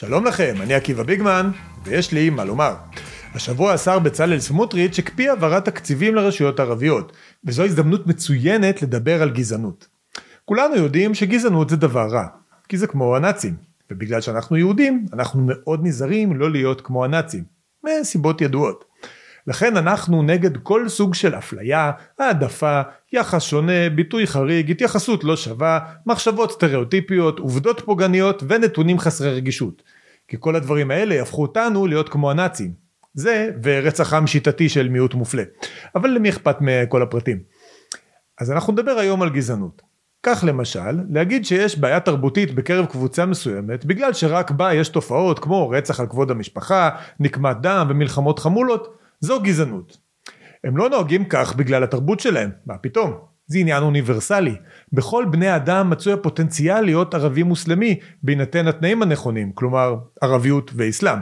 שלום לכם, אני עקיבא ביגמן, ויש לי מה לומר. השבוע השר בצלאל סמוטריץ' הקפיא העברת תקציבים לרשויות הערביות, וזו הזדמנות מצוינת לדבר על גזענות. כולנו יודעים שגזענות זה דבר רע, כי זה כמו הנאצים, ובגלל שאנחנו יהודים, אנחנו מאוד נזהרים לא להיות כמו הנאצים, מסיבות ידועות. לכן אנחנו נגד כל סוג של אפליה, העדפה, יחס שונה, ביטוי חריג, התייחסות לא שווה, מחשבות סטריאוטיפיות, עובדות פוגעניות ונתונים חסרי רגישות. כי כל הדברים האלה יהפכו אותנו להיות כמו הנאצים. זה ורצח עם שיטתי של מיעוט מופלה. אבל למי אכפת מכל הפרטים? אז אנחנו נדבר היום על גזענות. כך למשל, להגיד שיש בעיה תרבותית בקרב קבוצה מסוימת בגלל שרק בה יש תופעות כמו רצח על כבוד המשפחה, נקמת דם ומלחמות חמולות, זו גזענות. הם לא נוהגים כך בגלל התרבות שלהם, מה פתאום? זה עניין אוניברסלי. בכל בני אדם מצוי הפוטנציאל להיות ערבי מוסלמי, בהינתן התנאים הנכונים, כלומר ערביות ואסלאם.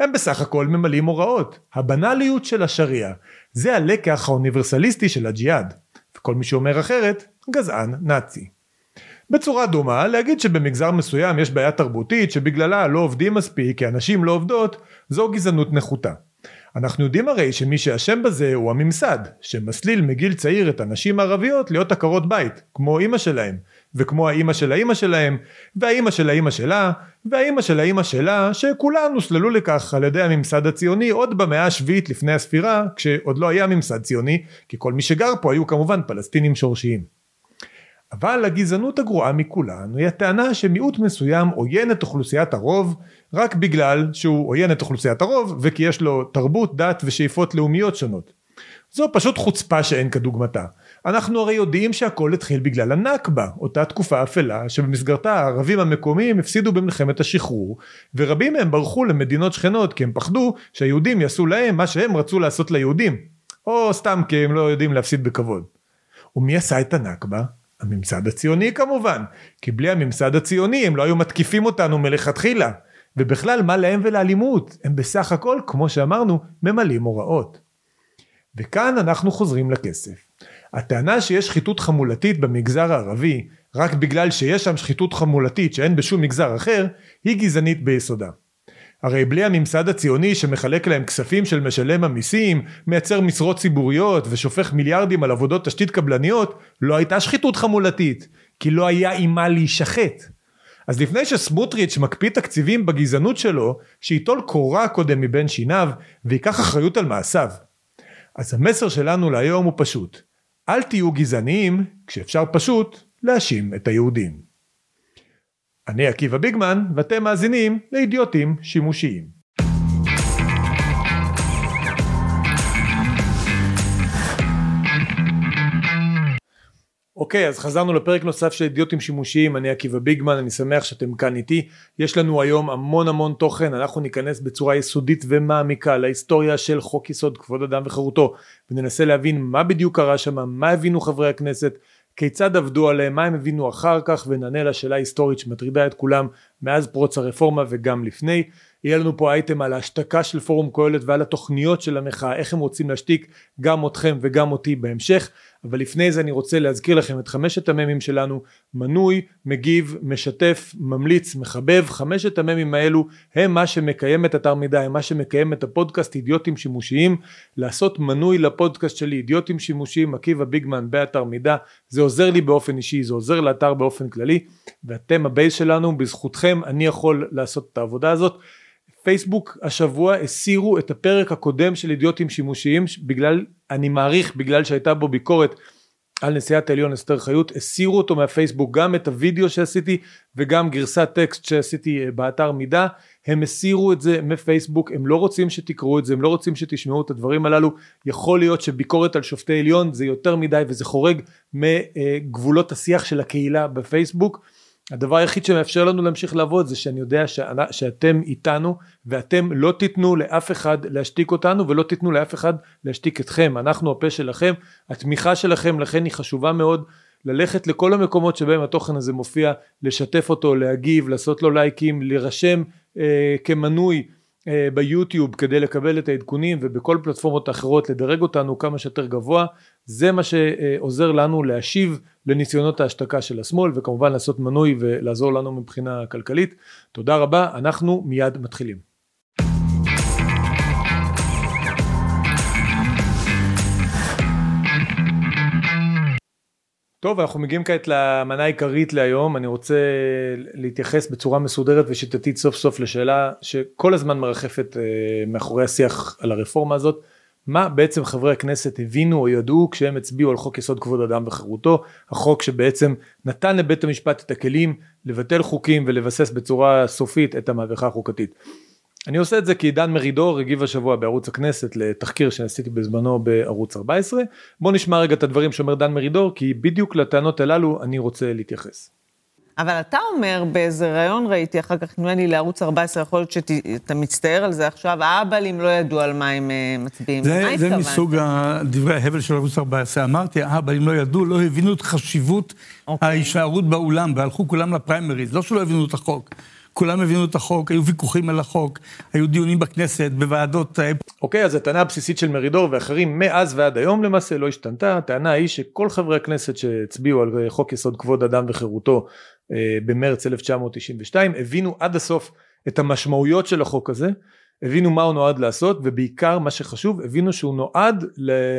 הם בסך הכל ממלאים הוראות. הבנאליות של השריעה, זה הלקח האוניברסליסטי של הג'יהאד. וכל מי שאומר אחרת, גזען נאצי. בצורה דומה, להגיד שבמגזר מסוים יש בעיה תרבותית שבגללה לא עובדים מספיק כי אנשים לא עובדות, זו גזענות נחותה. אנחנו יודעים הרי שמי שאשם בזה הוא הממסד, שמסליל מגיל צעיר את הנשים הערביות להיות עקרות בית, כמו אימא שלהם, וכמו האימא של האימא שלהם, והאימא של האימא שלה, והאימא של האימא שלה, שכולן הוסללו לכך על ידי הממסד הציוני עוד במאה השביעית לפני הספירה, כשעוד לא היה ממסד ציוני, כי כל מי שגר פה היו כמובן פלסטינים שורשיים. אבל הגזענות הגרועה מכולן היא הטענה שמיעוט מסוים עוין את אוכלוסיית הרוב רק בגלל שהוא עוין את אוכלוסיית הרוב וכי יש לו תרבות, דת ושאיפות לאומיות שונות. זו פשוט חוצפה שאין כדוגמתה. אנחנו הרי יודעים שהכל התחיל בגלל הנכבה, אותה תקופה אפלה שבמסגרתה הערבים המקומיים הפסידו במלחמת השחרור ורבים מהם ברחו למדינות שכנות כי הם פחדו שהיהודים יעשו להם מה שהם רצו לעשות ליהודים או סתם כי הם לא יודעים להפסיד בכבוד. ומי עשה את הנכבה? הממסד הציוני כמובן, כי בלי הממסד הציוני הם לא היו מתקיפים אותנו מלכתחילה. ובכלל מה להם ולאלימות? הם בסך הכל, כמו שאמרנו, ממלאים הוראות. וכאן אנחנו חוזרים לכסף. הטענה שיש שחיתות חמולתית במגזר הערבי רק בגלל שיש שם שחיתות חמולתית שאין בשום מגזר אחר, היא גזענית ביסודה. הרי בלי הממסד הציוני שמחלק להם כספים של משלם המיסים, מייצר משרות ציבוריות ושופך מיליארדים על עבודות תשתית קבלניות, לא הייתה שחיתות חמולתית, כי לא היה עם מה להישחט. אז לפני שסמוטריץ' מקפיא תקציבים בגזענות שלו, שייטול קורה קודם מבין שיניו ויקח אחריות על מעשיו. אז המסר שלנו להיום הוא פשוט, אל תהיו גזעניים כשאפשר פשוט להאשים את היהודים. אני עקיבא ביגמן ואתם מאזינים לאידיוטים שימושיים. אוקיי אז חזרנו לפרק נוסף של אידיוטים שימושיים. אני עקיבא ביגמן אני שמח שאתם כאן איתי. יש לנו היום המון המון תוכן. אנחנו ניכנס בצורה יסודית ומעמיקה להיסטוריה של חוק יסוד כבוד אדם וחירותו וננסה להבין מה בדיוק קרה שם מה הבינו חברי הכנסת כיצד עבדו עליהם, מה הם הבינו אחר כך ונענה לשאלה היסטורית שמטרידה את כולם מאז פרוץ הרפורמה וגם לפני. יהיה לנו פה אייטם על ההשתקה של פורום קהלת ועל התוכניות של המחאה, איך הם רוצים להשתיק גם אתכם וגם אותי בהמשך. אבל לפני זה אני רוצה להזכיר לכם את חמשת המ"מים שלנו, מנוי, מגיב, משתף, ממליץ, מחבב, חמשת המ"מים האלו הם מה שמקיים את אתר מידע, הם מה שמקיים את הפודקאסט אידיוטים שימושיים, לעשות מנוי לפודקאסט שלי אידיוטים שימושיים, עקיבא ביגמן באתר מידע, זה עוזר לי באופן אישי, זה עוזר לאתר באופן כללי, ואתם הבייס שלנו, בזכותכם אני יכול לעשות את העבודה הזאת. פייסבוק השבוע הסירו את הפרק הקודם של אידיוטים שימושיים בגלל אני מעריך בגלל שהייתה בו ביקורת על נשיאת העליון אסתר חיות הסירו אותו מהפייסבוק גם את הוידאו שעשיתי וגם גרסת טקסט שעשיתי אה, באתר מידע הם הסירו את זה מפייסבוק הם לא רוצים שתקראו את זה הם לא רוצים שתשמעו את הדברים הללו. יכול להיות שביקורת על שופטי עליון זה יותר מדי וזה חורג מגבולות השיח של הקהילה בפייסבוק הדבר היחיד שמאפשר לנו להמשיך לעבוד זה שאני יודע שאתם איתנו ואתם לא תיתנו לאף אחד להשתיק אותנו ולא תיתנו לאף אחד להשתיק אתכם. אנחנו הפה שלכם התמיכה שלכם לכן היא חשובה מאוד. ללכת לכל המקומות שבהם התוכן הזה מופיע לשתף אותו להגיב לעשות לו לייקים להירשם אה, כמנוי ביוטיוב כדי לקבל את העדכונים ובכל פלטפורמות אחרות לדרג אותנו כמה שיותר גבוה. זה מה שעוזר לנו להשיב לניסיונות ההשתקה של השמאל וכמובן לעשות מנוי ולעזור לנו מבחינה כלכלית. תודה רבה אנחנו מיד מתחילים טוב אנחנו מגיעים כעת למנה העיקרית להיום. אני רוצה להתייחס בצורה מסודרת ושיטתית סוף סוף לשאלה שכל הזמן מרחפת אה, מאחורי השיח על הרפורמה הזאת. מה בעצם חברי הכנסת הבינו או ידעו כשהם הצביעו על חוק יסוד כבוד אדם וחירותו? החוק שבעצם נתן לבית המשפט את הכלים לבטל חוקים ולבסס בצורה סופית את המהפכה החוקתית. אני עושה את זה כי דן מרידור הגיב השבוע בערוץ הכנסת לתחקיר שעשיתי בזמנו בערוץ 14 בוא נשמע רגע את הדברים שאומר דן מרידור כי בדיוק לטענות הללו אני רוצה להתייחס. אבל אתה אומר באיזה ראיון ראיתי אחר כך נדמה לי לערוץ 14 יכול להיות שאתה מצטער על זה עכשיו האבלים לא ידעו על מה הם אה, מצביעים. זה, זה מסוג דברי ההבל של ערוץ 14 אמרתי האבלים לא ידעו לא הבינו את חשיבות okay. אוקיי. ההישארות באולם והלכו כולם לפריימריז לא שלא הבינו את החוק. כולם הבינו את החוק, היו ויכוחים על החוק, היו דיונים בכנסת, בוועדות. אה, אוקיי, okay, אז הטענה הבסיסית של מרידור ואחרים מאז ועד היום למעשה לא השתנתה, הטענה היא שכל חברי הכנסת שהצביעו על חוק יסוד כבוד אדם וחירותו אה, במרץ 1992 הבינו עד הסוף את המשמעויות של החוק הזה, הבינו מה הוא נועד לעשות ובעיקר מה שחשוב הבינו שהוא נועד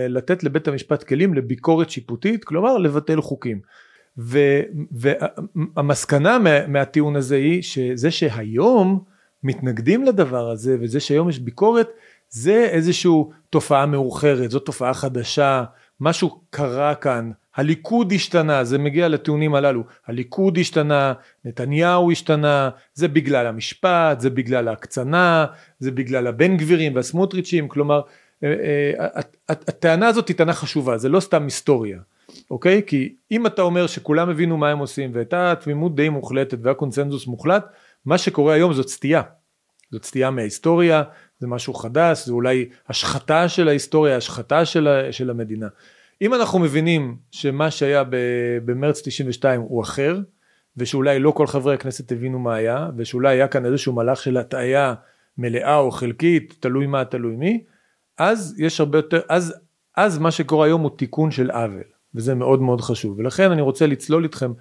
לתת לבית המשפט כלים לביקורת שיפוטית כלומר לבטל חוקים. והמסקנה מה, מהטיעון הזה היא שזה שהיום מתנגדים לדבר הזה וזה שהיום יש ביקורת זה איזושהי תופעה מאוחרת, זו תופעה חדשה, משהו קרה כאן, הליכוד השתנה, זה מגיע לטיעונים הללו, הליכוד השתנה, נתניהו השתנה, זה בגלל המשפט, זה בגלל ההקצנה, זה בגלל הבן גבירים והסמוטריצ'ים, כלומר אה, אה, הטענה הזאת היא טענה חשובה, זה לא סתם היסטוריה. אוקיי? כי אם אתה אומר שכולם הבינו מה הם עושים והייתה תמימות די מוחלטת והיה קונצנזוס מוחלט, מה שקורה היום זאת סטייה. זאת סטייה מההיסטוריה, זה משהו חדש, זה אולי השחתה של ההיסטוריה, השחתה של, של המדינה. אם אנחנו מבינים שמה שהיה במרץ 92 הוא אחר, ושאולי לא כל חברי הכנסת הבינו מה היה, ושאולי היה כאן איזשהו מהלך של הטעיה מלאה או חלקית, תלוי מה תלוי מי, אז יש הרבה יותר, אז, אז מה שקורה היום הוא תיקון של עוול. וזה מאוד מאוד חשוב ולכן אני רוצה לצלול איתכם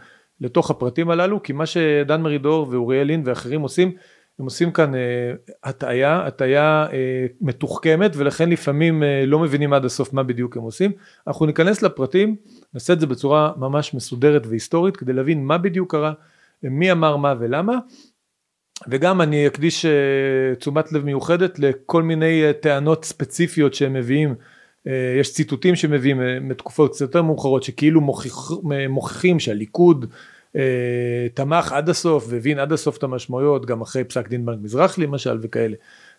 לתוך הפרטים הללו כי מה שדן מרידור ואוריאל לין ואחרים עושים הם עושים כאן אה, הטעיה, הטעיה אה, מתוחכמת ולכן לפעמים אה, לא מבינים עד הסוף מה בדיוק הם עושים. אנחנו ניכנס לפרטים, נעשה את זה בצורה ממש מסודרת והיסטורית כדי להבין מה בדיוק קרה, מי אמר מה ולמה. וגם אני אקדיש אה, תשומת לב מיוחדת לכל מיני אה, טענות ספציפיות שהם מביאים יש ציטוטים שמביאים אה, מתקופות קצת יותר מאוחרות שכאילו מוכיח, מוכיחים שהליכוד אה, תמך עד הסוף והבין עד הסוף את המשמעויות גם אחרי פסק דין בנק מזרח למשל וכאלה.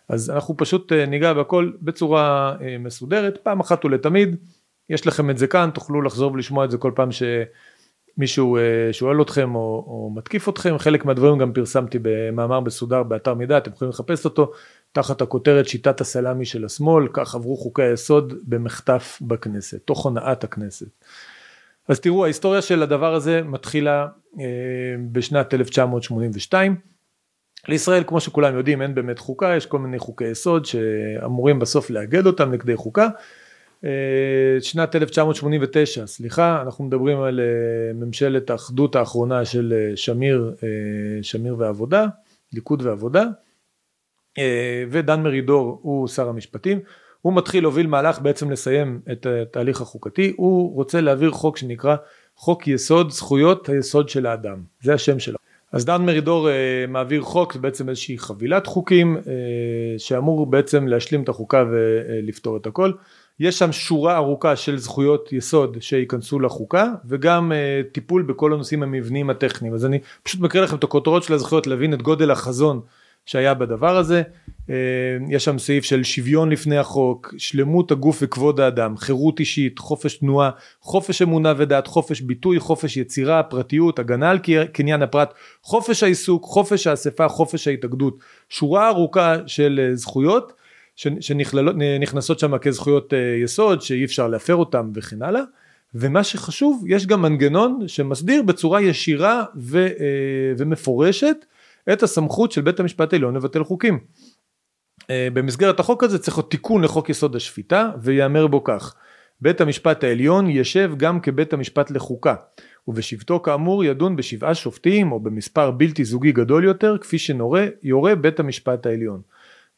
אז אנחנו פשוט ניגע בכל בצורה מסודרת. פעם אחת ולתמיד יש לכם את זה כאן תוכלו לחזור ולשמוע את זה כל פעם שמישהו שואל אתכם או, או מתקיף אתכם. חלק מהדברים גם פרסמתי במאמר מסודר באתר מידע אתם יכולים לחפש אותו תחת הכותרת שיטת הסלאמי של השמאל, כך עברו חוקי היסוד במחטף בכנסת, תוך הונאת הכנסת. אז תראו ההיסטוריה של הדבר הזה מתחילה אה, בשנת 1982. לישראל כמו שכולם יודעים אין באמת חוקה, יש כל מיני חוקי יסוד שאמורים בסוף לאגד אותם לכדי חוקה. אה, שנת 1989, סליחה, אנחנו מדברים על אה, ממשלת האחדות האחרונה של שמיר, שמיר ועבודה, ליכוד ועבודה. אה, ודן מרידור הוא שר המשפטים, הוא מתחיל להוביל מהלך בעצם לסיים את התהליך החוקתי, הוא רוצה להעביר חוק שנקרא חוק יסוד זכויות היסוד של האדם, זה השם שלו. אז דן מרידור uh, מעביר חוק, בעצם איזושהי חבילת חוקים uh, שאמור בעצם להשלים את החוקה ולפתור את הכל. יש שם שורה ארוכה של זכויות יסוד שייכנסו לחוקה וגם uh, טיפול בכל הנושאים המבניים הטכניים. אז אני פשוט מקריא לכם את הכותרות של הזכויות להבין את גודל החזון שהיה בדבר הזה. אה, יש שם סעיף של שוויון לפני החוק, שלמות הגוף וכבוד האדם, חירות אישית, חופש תנועה, חופש אמונה ודת, חופש ביטוי, חופש יצירה, פרטיות, הגנה על קניין הפרט, חופש העיסוק, חופש האספה, חופש ההתאגדות. שורה ארוכה של אה, זכויות שנכנסות שם כזכויות אה, יסוד שאי אפשר להפר אותם וכן הלאה. ומה שחשוב יש גם מנגנון שמסדיר בצורה ישירה ו, ומפורשת את הסמכות של בית המשפט העליון לבטל חוקים. אה, במסגרת החוק הזה צריך להיות תיקון לחוק יסוד השפיטה ויאמר בו כך בית המשפט העליון ישב גם כבית המשפט לחוקה ובשבתו כאמור ידון בשבעה שופטים או במספר בלתי זוגי גדול יותר כפי שיורה בית המשפט העליון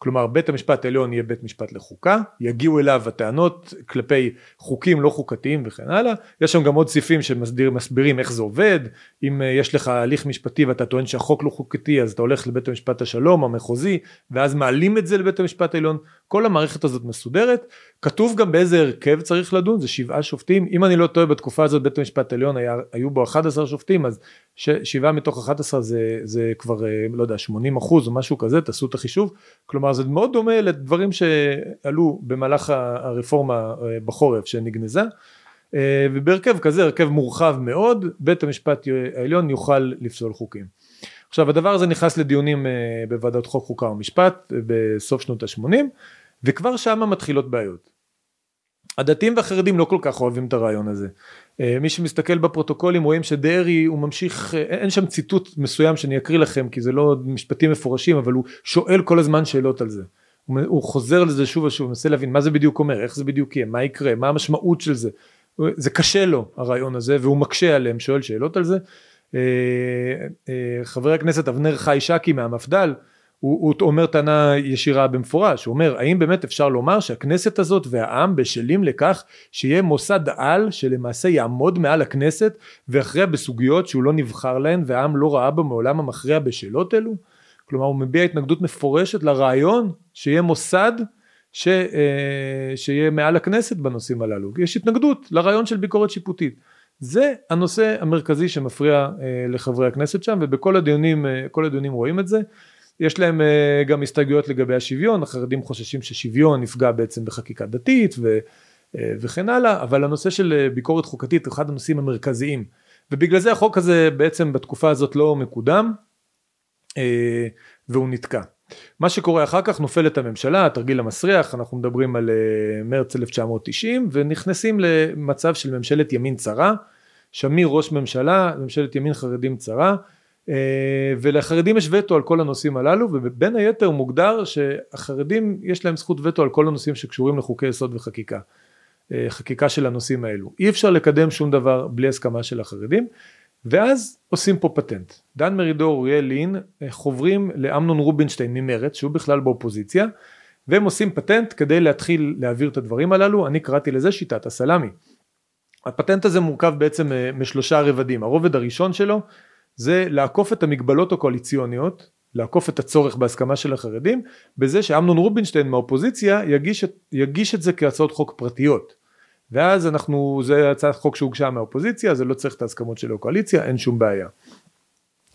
כלומר בית המשפט העליון יהיה בית משפט לחוקה, יגיעו אליו הטענות כלפי חוקים לא חוקתיים וכן הלאה, יש שם גם עוד סעיפים שמסבירים איך זה עובד, אם אה, יש לך הליך משפטי ואתה טוען שהחוק לא חוקתי אז אתה הולך לבית המשפט השלום המחוזי ואז מעלים את זה לבית המשפט העליון, כל המערכת הזאת מסודרת, כתוב גם באיזה הרכב צריך לדון, זה שבעה שופטים, אם אני לא טועה בתקופה הזאת בית המשפט העליון היה, היו בו 11 שופטים אז ש, שבעה מתוך 11 זה, זה כבר אה, לא יודע 80 אחוז או משהו כזה, תעשו את החישוב, כלומר זה מאוד דומה לדברים שעלו במהלך הרפורמה אה, בחורף שנגנזה. אה, ובהרכב כזה הרכב מורחב מאוד בית המשפט העליון יוכל לפסול חוקים. עכשיו הדבר הזה נכנס לדיונים בוועדת חוק חוקה ומשפט בסוף שנות ה-80 וכבר שם מתחילות בעיות. הדתיים והחרדים לא כל כך אוהבים את הרעיון הזה. אה, מי שמסתכל בפרוטוקולים רואים שדרעי הוא ממשיך, אה, אין שם ציטוט מסוים שאני אקריא לכם כי זה לא משפטים מפורשים אבל הוא שואל כל הזמן שאלות על זה. הוא חוזר לזה שוב ושוב, מנסה להבין מה זה בדיוק אומר, איך זה בדיוק יהיה, מה יקרה, מה המשמעות של זה. זה קשה לו הרעיון הזה והוא מקשה עליהם, שואל שאלות על זה. אה, חבר הכנסת אבנר חי שקי מהמפד"ל הוא, הוא אומר טענה ישירה במפורש, הוא אומר האם באמת אפשר לומר שהכנסת הזאת והעם בשלים לכך שיהיה מוסד על שלמעשה יעמוד מעל הכנסת ויכריע בסוגיות שהוא לא נבחר להן והעם לא ראה בו מעולם המכריע בשאלות אלו? כלומר הוא מביע התנגדות מפורשת לרעיון שיהיה מוסד ש, אה, שיהיה מעל הכנסת בנושאים הללו, יש התנגדות לרעיון של ביקורת שיפוטית. זה הנושא המרכזי שמפריע אה, לחברי הכנסת שם ובכל הדיונים, אה, הדיונים רואים את זה. יש להם uh, גם הסתייגויות לגבי השוויון, החרדים חוששים ששוויון נפגע בעצם בחקיקה דתית ו, וכן הלאה, אבל הנושא של ביקורת חוקתית הוא אחד הנושאים המרכזיים, ובגלל זה החוק הזה בעצם בתקופה הזאת לא מקודם, והוא נתקע. מה שקורה אחר כך נופלת הממשלה, התרגיל המסריח, אנחנו מדברים על uh, מרץ 1990 ונכנסים למצב של ממשלת ימין צרה, שמיר ראש ממשלה, ממשלת ימין חרדים צרה, אה, ולחרדים יש וטו על כל הנושאים הללו ובין היתר מוגדר שהחרדים יש להם זכות וטו על כל הנושאים שקשורים לחוקי יסוד וחקיקה אה, חקיקה של הנושאים האלו. אי אפשר לקדם שום דבר בלי הסכמה של החרדים ואז עושים פה פטנט. דן מרידור אוריאל לין אה, חוברים לאמנון רובינשטיין ממרץ שהוא בכלל באופוזיציה והם עושים פטנט כדי להתחיל להעביר את הדברים הללו. אני קראתי לזה שיטת הסלאמי הפטנט הזה מורכב בעצם משלושה רבדים. הרובד הראשון שלו זה לעקוף את המגבלות הקואליציוניות, לעקוף את הצורך בהסכמה של החרדים, בזה שאמנון רובינשטיין מהאופוזיציה יגיש, יגיש את זה כהצעות חוק פרטיות. ואז אנחנו, זה הצעת חוק שהוגשה מהאופוזיציה, זה לא צריך את ההסכמות של הקואליציה, אין שום בעיה.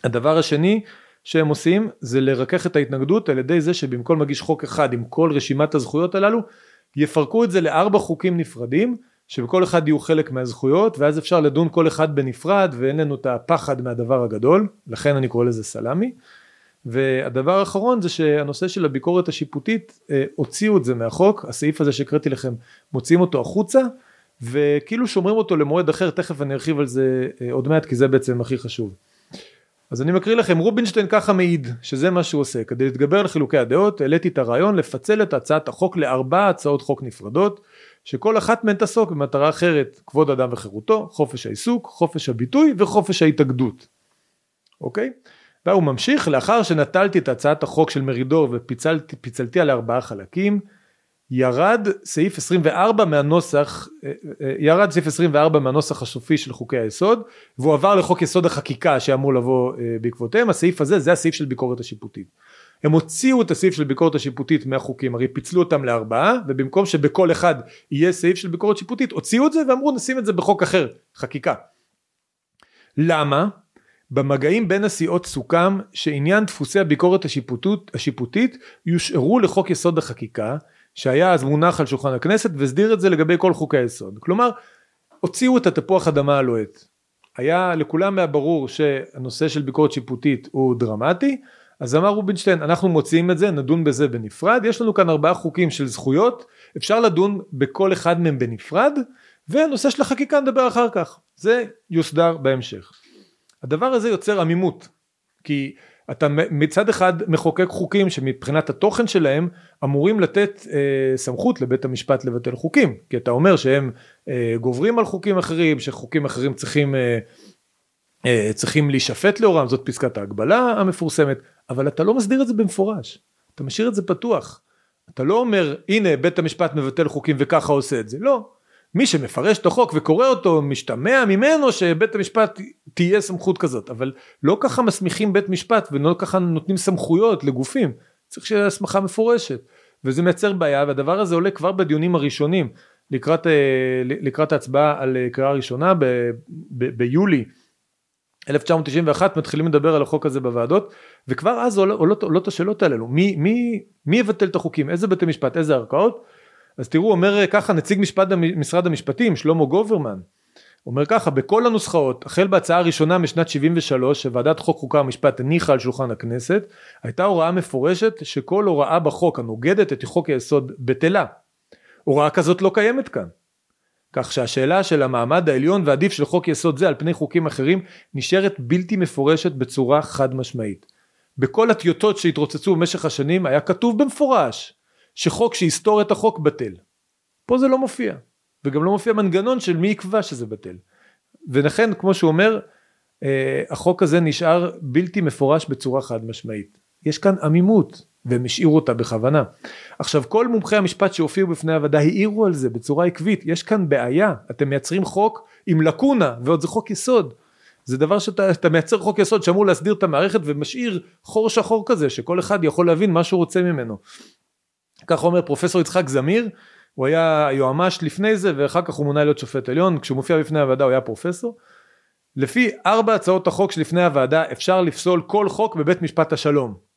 הדבר השני שהם עושים זה לרכך את ההתנגדות על ידי זה שבמקום מגיש חוק אחד עם כל רשימת הזכויות הללו, יפרקו את זה לארבע חוקים נפרדים שבכל אחד יהיו חלק מהזכויות ואז אפשר לדון כל אחד בנפרד ואין לנו את הפחד מהדבר הגדול לכן אני קורא לזה סלאמי והדבר האחרון זה שהנושא של הביקורת השיפוטית אה, הוציאו את זה מהחוק הסעיף הזה שהקראתי לכם מוציאים אותו החוצה וכאילו שומרים אותו למועד אחר תכף אני ארחיב על זה אה, עוד מעט כי זה בעצם הכי חשוב אז אני מקריא לכם רובינשטיין ככה מעיד שזה מה שהוא עושה כדי להתגבר על חילוקי הדעות העליתי את הרעיון לפצל את הצעת החוק לארבע הצעות חוק נפרדות שכל אחת מהן תעסוק במטרה אחרת, כבוד אדם וחירותו, חופש העיסוק, חופש הביטוי וחופש ההתאגדות. אוקיי? והוא ממשיך, לאחר שנטלתי את הצעת החוק של מרידור ופיצלתי על ארבעה חלקים, ירד סעיף 24 מהנוסח, אה, אה, ירד סעיף 24 מהנוסח הסופי של חוקי היסוד, והוא עבר לחוק יסוד החקיקה שאמור לבוא אה, בעקבותיהם, הסעיף הזה זה הסעיף של ביקורת השיפוטית. הם הוציאו את הסעיף של ביקורת השיפוטית מהחוקים, הרי פיצלו אותם לארבעה, ובמקום שבכל אחד יהיה סעיף של ביקורת שיפוטית, הוציאו את זה ואמרו נשים את זה בחוק אחר, חקיקה. למה? במגעים בין הסיעות סוכם שעניין דפוסי הביקורת השיפוטית, השיפוטית יושארו לחוק יסוד החקיקה, שהיה אז מונח על שולחן הכנסת והסדיר את זה לגבי כל חוקי היסוד. כלומר, הוציאו את התפוח אדמה הלוהט. היה לכולם היה ברור שהנושא של ביקורת שיפוטית הוא דרמטי, אז אמר רובינשטיין אנחנו מוציאים את זה נדון בזה בנפרד יש לנו כאן ארבעה חוקים של זכויות אפשר לדון בכל אחד מהם בנפרד והנושא של החקיקה נדבר אחר כך זה יוסדר בהמשך. הדבר הזה יוצר עמימות כי אתה מצד אחד מחוקק חוקים שמבחינת התוכן שלהם אמורים לתת אה, סמכות לבית המשפט לבטל חוקים, כי אתה אומר שהם אה, גוברים על חוקים אחרים, שחוקים אחרים צריכים, אה, אה, צריכים להישפט לאורם, זאת פסקת ההגבלה המפורסמת, אבל אתה לא מסדיר את זה במפורש, אתה משאיר את זה פתוח. אתה לא אומר הנה בית המשפט מבטל חוקים וככה עושה את זה, לא. מי שמפרש את החוק וקורא אותו משתמע ממנו שבית המשפט תהיה סמכות כזאת. אבל לא ככה מסמיכים בית משפט ולא ככה נותנים סמכויות לגופים. צריך שיהיה הסמכה מפורשת. וזה מייצר בעיה והדבר הזה עולה כבר בדיונים הראשונים. לקראת, אה, לקראת ההצבעה על אה, קריאה ראשונה ב, ב, ביולי 1991 מתחילים לדבר על החוק הזה בוועדות וכבר אז עולות, עולות השאלות האלו. מי, מי, מי יבטל את החוקים? איזה בתי משפט? איזה ערכאות אז תראו אומר ככה נציג משפט, משרד המשפטים שלמה גוברמן אומר ככה בכל הנוסחאות החל בהצעה הראשונה משנת 73 שוועדת חוק חוקה ומשפט הניחה על שולחן הכנסת הייתה הוראה מפורשת שכל הוראה בחוק הנוגדת את חוק היסוד בטלה הוראה כזאת לא קיימת כאן כך שהשאלה של המעמד העליון ועדיף של חוק יסוד זה על פני חוקים אחרים נשארת בלתי מפורשת בצורה חד משמעית. בכל הטיוטות שהתרוצצו במשך השנים היה כתוב במפורש שחוק שיסתור את החוק בטל. פה זה לא מופיע, וגם לא מופיע מנגנון של מי יקבע שזה בטל. ולכן כמו שהוא אומר, אה, החוק הזה נשאר בלתי מפורש בצורה חד משמעית. יש כאן עמימות, והם השאירו אותה בכוונה. עכשיו כל מומחי המשפט שהופיעו בפני הוועדה העירו על זה בצורה עקבית, יש כאן בעיה, אתם מייצרים חוק עם לקונה, ועוד זה חוק יסוד. זה דבר שאתה מייצר חוק יסוד שאמור להסדיר את המערכת ומשאיר חור שחור כזה שכל אחד יכול להבין מה שהוא רוצה ממנו. כך אומר פרופסור יצחק זמיר, הוא היה יועמ"ש לפני זה ואחר כך הוא מונה להיות שופט עליון, כשהוא מופיע בפני הוועדה הוא היה פרופסור. לפי ארבע הצעות החוק שלפני הוועדה אפשר לפסול כל חוק בבית משפט השלום.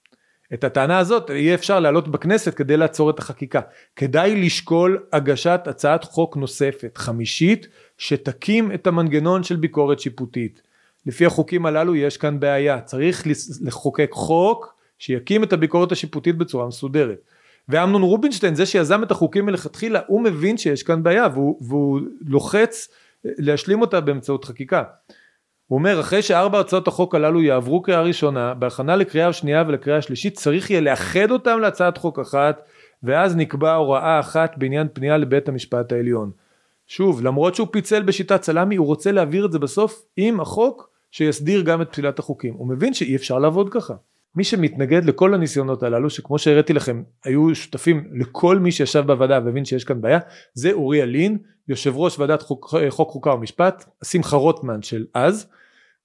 את הטענה הזאת יהיה אפשר להעלות בכנסת כדי לעצור את החקיקה. כדאי לשקול הגשת הצעת חוק נוספת, חמישית, שתקים את המנגנון של ביקורת שיפוטית. לפי החוקים הללו יש כאן בעיה, צריך לחוקק חוק שיקים את הביקורת השיפוטית בצורה מסודרת. ואמנון רובינשטיין זה שיזם את החוקים מלכתחילה הוא מבין שיש כאן בעיה והוא, והוא לוחץ להשלים אותה באמצעות חקיקה. הוא אומר אחרי שארבע הצעות החוק הללו יעברו קריאה ראשונה בהכנה לקריאה שנייה ולקריאה שלישית צריך יהיה לאחד אותם להצעת חוק אחת ואז נקבע הוראה אחת בעניין פנייה לבית המשפט העליון. שוב למרות שהוא פיצל בשיטת סלאמי הוא רוצה להעביר את זה בסוף עם החוק שיסדיר גם את פסילת החוקים הוא מבין שאי אפשר לעבוד ככה. מי שמתנגד לכל הניסיונות הללו שכמו שהראיתי לכם היו שותפים לכל מי שישב בוועדה והבין שיש כאן בעיה זה אורי אלין יושב ראש ועדת חוק, חוק חוקה ומשפט שמחה רוטמן של אז.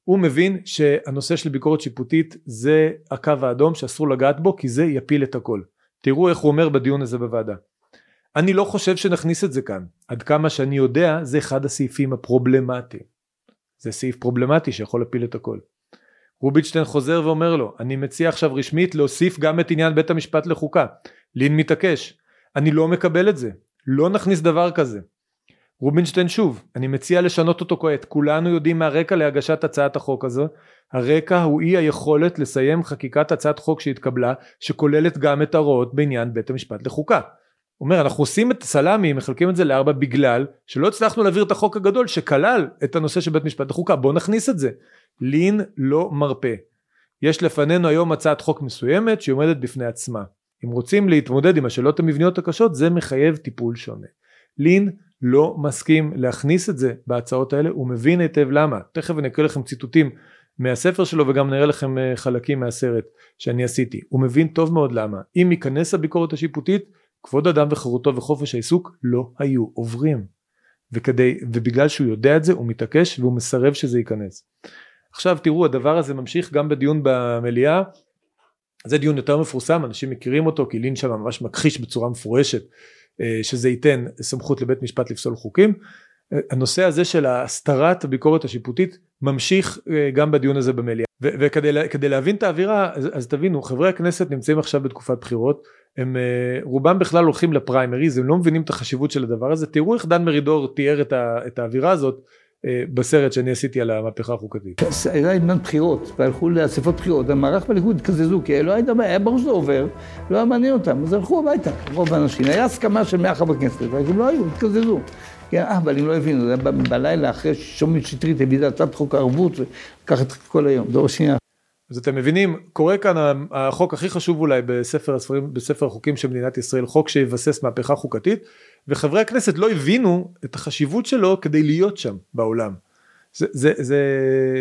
הוא מבין שהנושא של ביקורת שיפוטית זה הקו האדום שאסור לגעת בו כי זה יפיל את הכל. תראו איך הוא אומר בדיון הזה בוועדה. אני לא חושב שנכניס את זה כאן. עד כמה שאני יודע זה אחד הסעיפים הפרובלמטיים. זה סעיף פרובלמטי שיכול להפיל את הכל רובינשטיין חוזר ואומר לו אני מציע עכשיו רשמית להוסיף גם את עניין בית המשפט לחוקה. לין מתעקש אני לא מקבל את זה לא נכניס דבר כזה. רובינשטיין שוב אני מציע לשנות אותו כעת כולנו יודעים מהרקע להגשת הצעת החוק הזו הרקע הוא אי היכולת לסיים חקיקת הצעת חוק שהתקבלה שכוללת גם את ההוראות בעניין בית המשפט לחוקה אומר אנחנו עושים את סלאמי מחלקים את זה לארבע בגלל שלא הצלחנו להעביר את החוק הגדול שכלל את הנושא של בית משפט לחוקה בוא נכניס את זה לין לא מרפה. יש לפנינו היום הצעת חוק מסוימת שהיא עומדת בפני עצמה. אם רוצים להתמודד עם השאלות המבניות הקשות זה מחייב טיפול שונה. לין לא מסכים להכניס את זה בהצעות האלה הוא מבין היטב למה תכף אני אקריא לכם ציטוטים מהספר שלו וגם נראה לכם אה, חלקים מהסרט שאני עשיתי הוא מבין טוב מאוד למה אם ייכנס הביקורת השיפוטית כבוד אדם וחירותו וחופש העיסוק לא היו עוברים. וכדי ובגלל שהוא יודע את זה הוא מתעקש והוא מסרב שזה ייכנס. עכשיו תראו הדבר הזה ממשיך גם בדיון במליאה. זה דיון יותר מפורסם אנשים מכירים אותו כי לין שם ממש מכחיש בצורה מפורשת אה, שזה ייתן סמכות לבית משפט לפסול חוקים. אה, הנושא הזה של הסתרת הביקורת השיפוטית ממשיך אה, גם בדיון הזה במליאה. וכדי להבין את האווירה אז, אז תבינו חברי הכנסת נמצאים עכשיו בתקופת בחירות הם רובם בכלל הולכים לפריימריז הם לא מבינים את החשיבות של הדבר הזה תראו איך דן מרידור תיאר את, את האווירה הזאת אה, בסרט שאני עשיתי על המהפכה החוקתית. היה עניין בחירות, והלכו לאספות בחירות, המערך בליכוד התקזזו, כי לא היה, היה ברור שזה עובר, לא היה מעניין אותם, אז הלכו הביתה, רוב האנשים. היה הסכמה של 100 חברי כנסת, והם לא היו, התקזזו. כן, אה, אבל הם לא הבינו, זה היה בלילה אחרי ששומעים שטרית הביא את הצעת חוק הערבות, לקח את כל היום, דור שנייה. אז אתם מבינים, קורה כאן החוק הכי חשוב אולי בספר הספרים, בספר החוקים של מדינת ישראל, חוק שיבסס מהפכה חוקתית, וחברי הכנסת לא הבינו את החשיבות שלו כדי להיות שם בעולם. זה, זה, זה,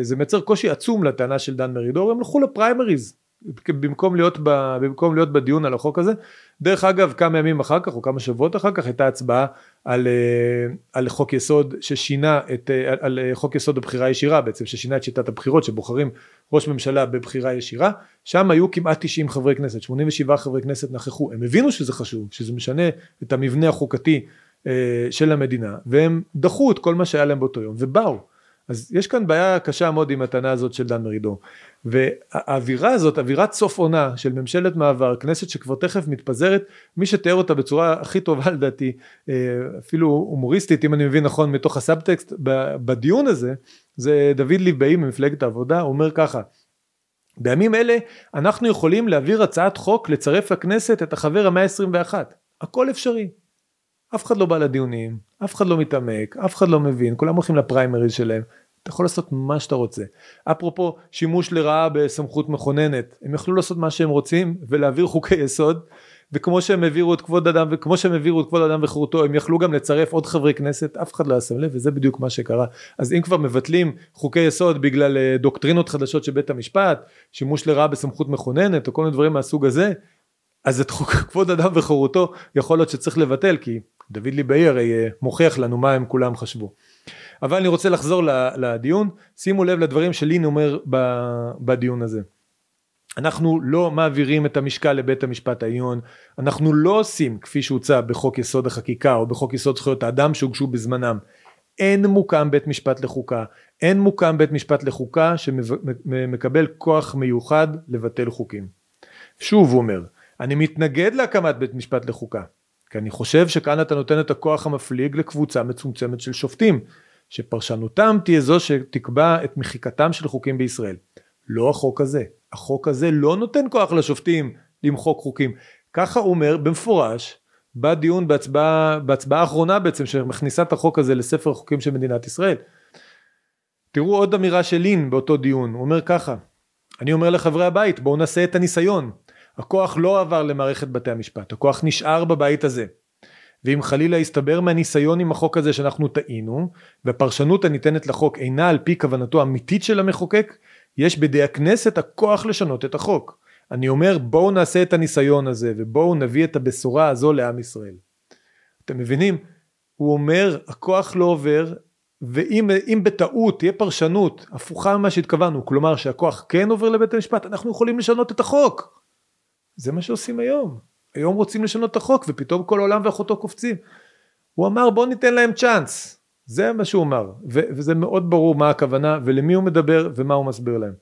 זה מייצר קושי עצום לטענה של דן מרידור, הם הלכו לפריימריז, במקום להיות, ב, במקום להיות בדיון על החוק הזה. דרך אגב, כמה ימים אחר כך, או כמה שבועות אחר כך, הייתה הצבעה על, אה, על חוק יסוד ששינה את, אה, על חוק יסוד הבחירה הישירה בעצם, ששינה את שיטת הבחירות, שבוחרים ראש ממשלה בבחירה ישירה, שם היו כמעט 90 חברי כנסת, 87 חברי כנסת נכחו, הם הבינו שזה חשוב, שזה משנה את המבנה החוקתי אה, של המדינה, והם דחו את כל מה שהיה להם באותו יום, ובאו. אז יש כאן בעיה קשה מאוד עם הטענה הזאת של דן מרידור. והאווירה הזאת, אווירת סוף עונה של ממשלת מעבר, כנסת שכבר תכף מתפזרת, מי שתיאר אותה בצורה הכי טובה לדעתי, אפילו הומוריסטית, אם אני מבין נכון מתוך הסאבטקסט, בדיון הזה, זה דוד ליבאי ממפלגת העבודה, הוא אומר ככה, בימים אלה אנחנו יכולים להעביר הצעת חוק לצרף לכנסת את החבר המאה ה-21, הכל אפשרי. אף אחד לא בא לדיונים, אף אחד לא מתעמק, אף אחד לא מבין, כולם הולכים לפריימריז שלהם, אתה יכול לעשות מה שאתה רוצה. אפרופו שימוש לרעה בסמכות מכוננת, הם יכלו לעשות מה שהם רוצים ולהעביר חוקי יסוד, וכמו שהם העבירו את כבוד אדם, וכמו שהם העבירו את כבוד אדם וחירותו, הם יכלו גם לצרף עוד חברי כנסת, אף אחד לא שם לב, וזה בדיוק מה שקרה. אז אם כבר מבטלים חוקי יסוד בגלל אה, דוקטרינות חדשות של בית המשפט, שימוש לרעה בסמכות מכוננת, או כל מיני דברים מהסוג הזה, אז את חוק כבוד אדם וחירותו יכול להיות שצריך לבטל, כי דוד ליבאי הרי אה, מוכיח לנו מה הם כולם חשבו. אבל אני רוצה לחזור לדיון, שימו לב לדברים שלין אומר בדיון הזה. אנחנו לא מעבירים את המשקל לבית המשפט העליון, אנחנו לא עושים כפי שהוצע בחוק יסוד החקיקה או בחוק יסוד זכויות האדם שהוגשו בזמנם. אין מוקם בית משפט לחוקה, אין מוקם בית משפט לחוקה שמקבל כוח מיוחד לבטל חוקים. שוב הוא אומר, אני מתנגד להקמת בית משפט לחוקה, כי אני חושב שכאן אתה נותן את הכוח המפליג לקבוצה מצומצמת של שופטים, שפרשנותם תהיה זו שתקבע את מחיקתם של חוקים בישראל. לא החוק הזה. החוק הזה לא נותן כוח לשופטים למחוק חוקים. ככה אומר במפורש בדיון בהצבעה, בהצבעה האחרונה בעצם שמכניסה את החוק הזה לספר החוקים של מדינת ישראל. תראו עוד אמירה של לין באותו דיון, הוא אומר ככה, אני אומר לחברי הבית בואו נעשה את הניסיון, הכוח לא עבר למערכת בתי המשפט, הכוח נשאר בבית הזה. ואם חלילה יסתבר מהניסיון עם החוק הזה שאנחנו טעינו, והפרשנות הניתנת לחוק אינה על פי כוונתו האמיתית של המחוקק, יש בידי הכנסת הכוח לשנות את החוק. אני אומר בואו נעשה את הניסיון הזה ובואו נביא את הבשורה הזו לעם ישראל. אתם מבינים? הוא אומר הכוח לא עבר ואם בטעות תהיה פרשנות הפוכה ממה שהתכוונו, כלומר שהכוח כן עובר לבית המשפט, אנחנו יכולים לשנות את החוק. זה מה שעושים היום. היום רוצים לשנות את החוק ופתאום כל עולם ואחותו קופצים. הוא אמר בוא ניתן להם צ'אנס. זה מה שהוא אמר, ו- וזה מאוד ברור מה הכוונה ולמי הוא מדבר ומה הוא מסביר להם.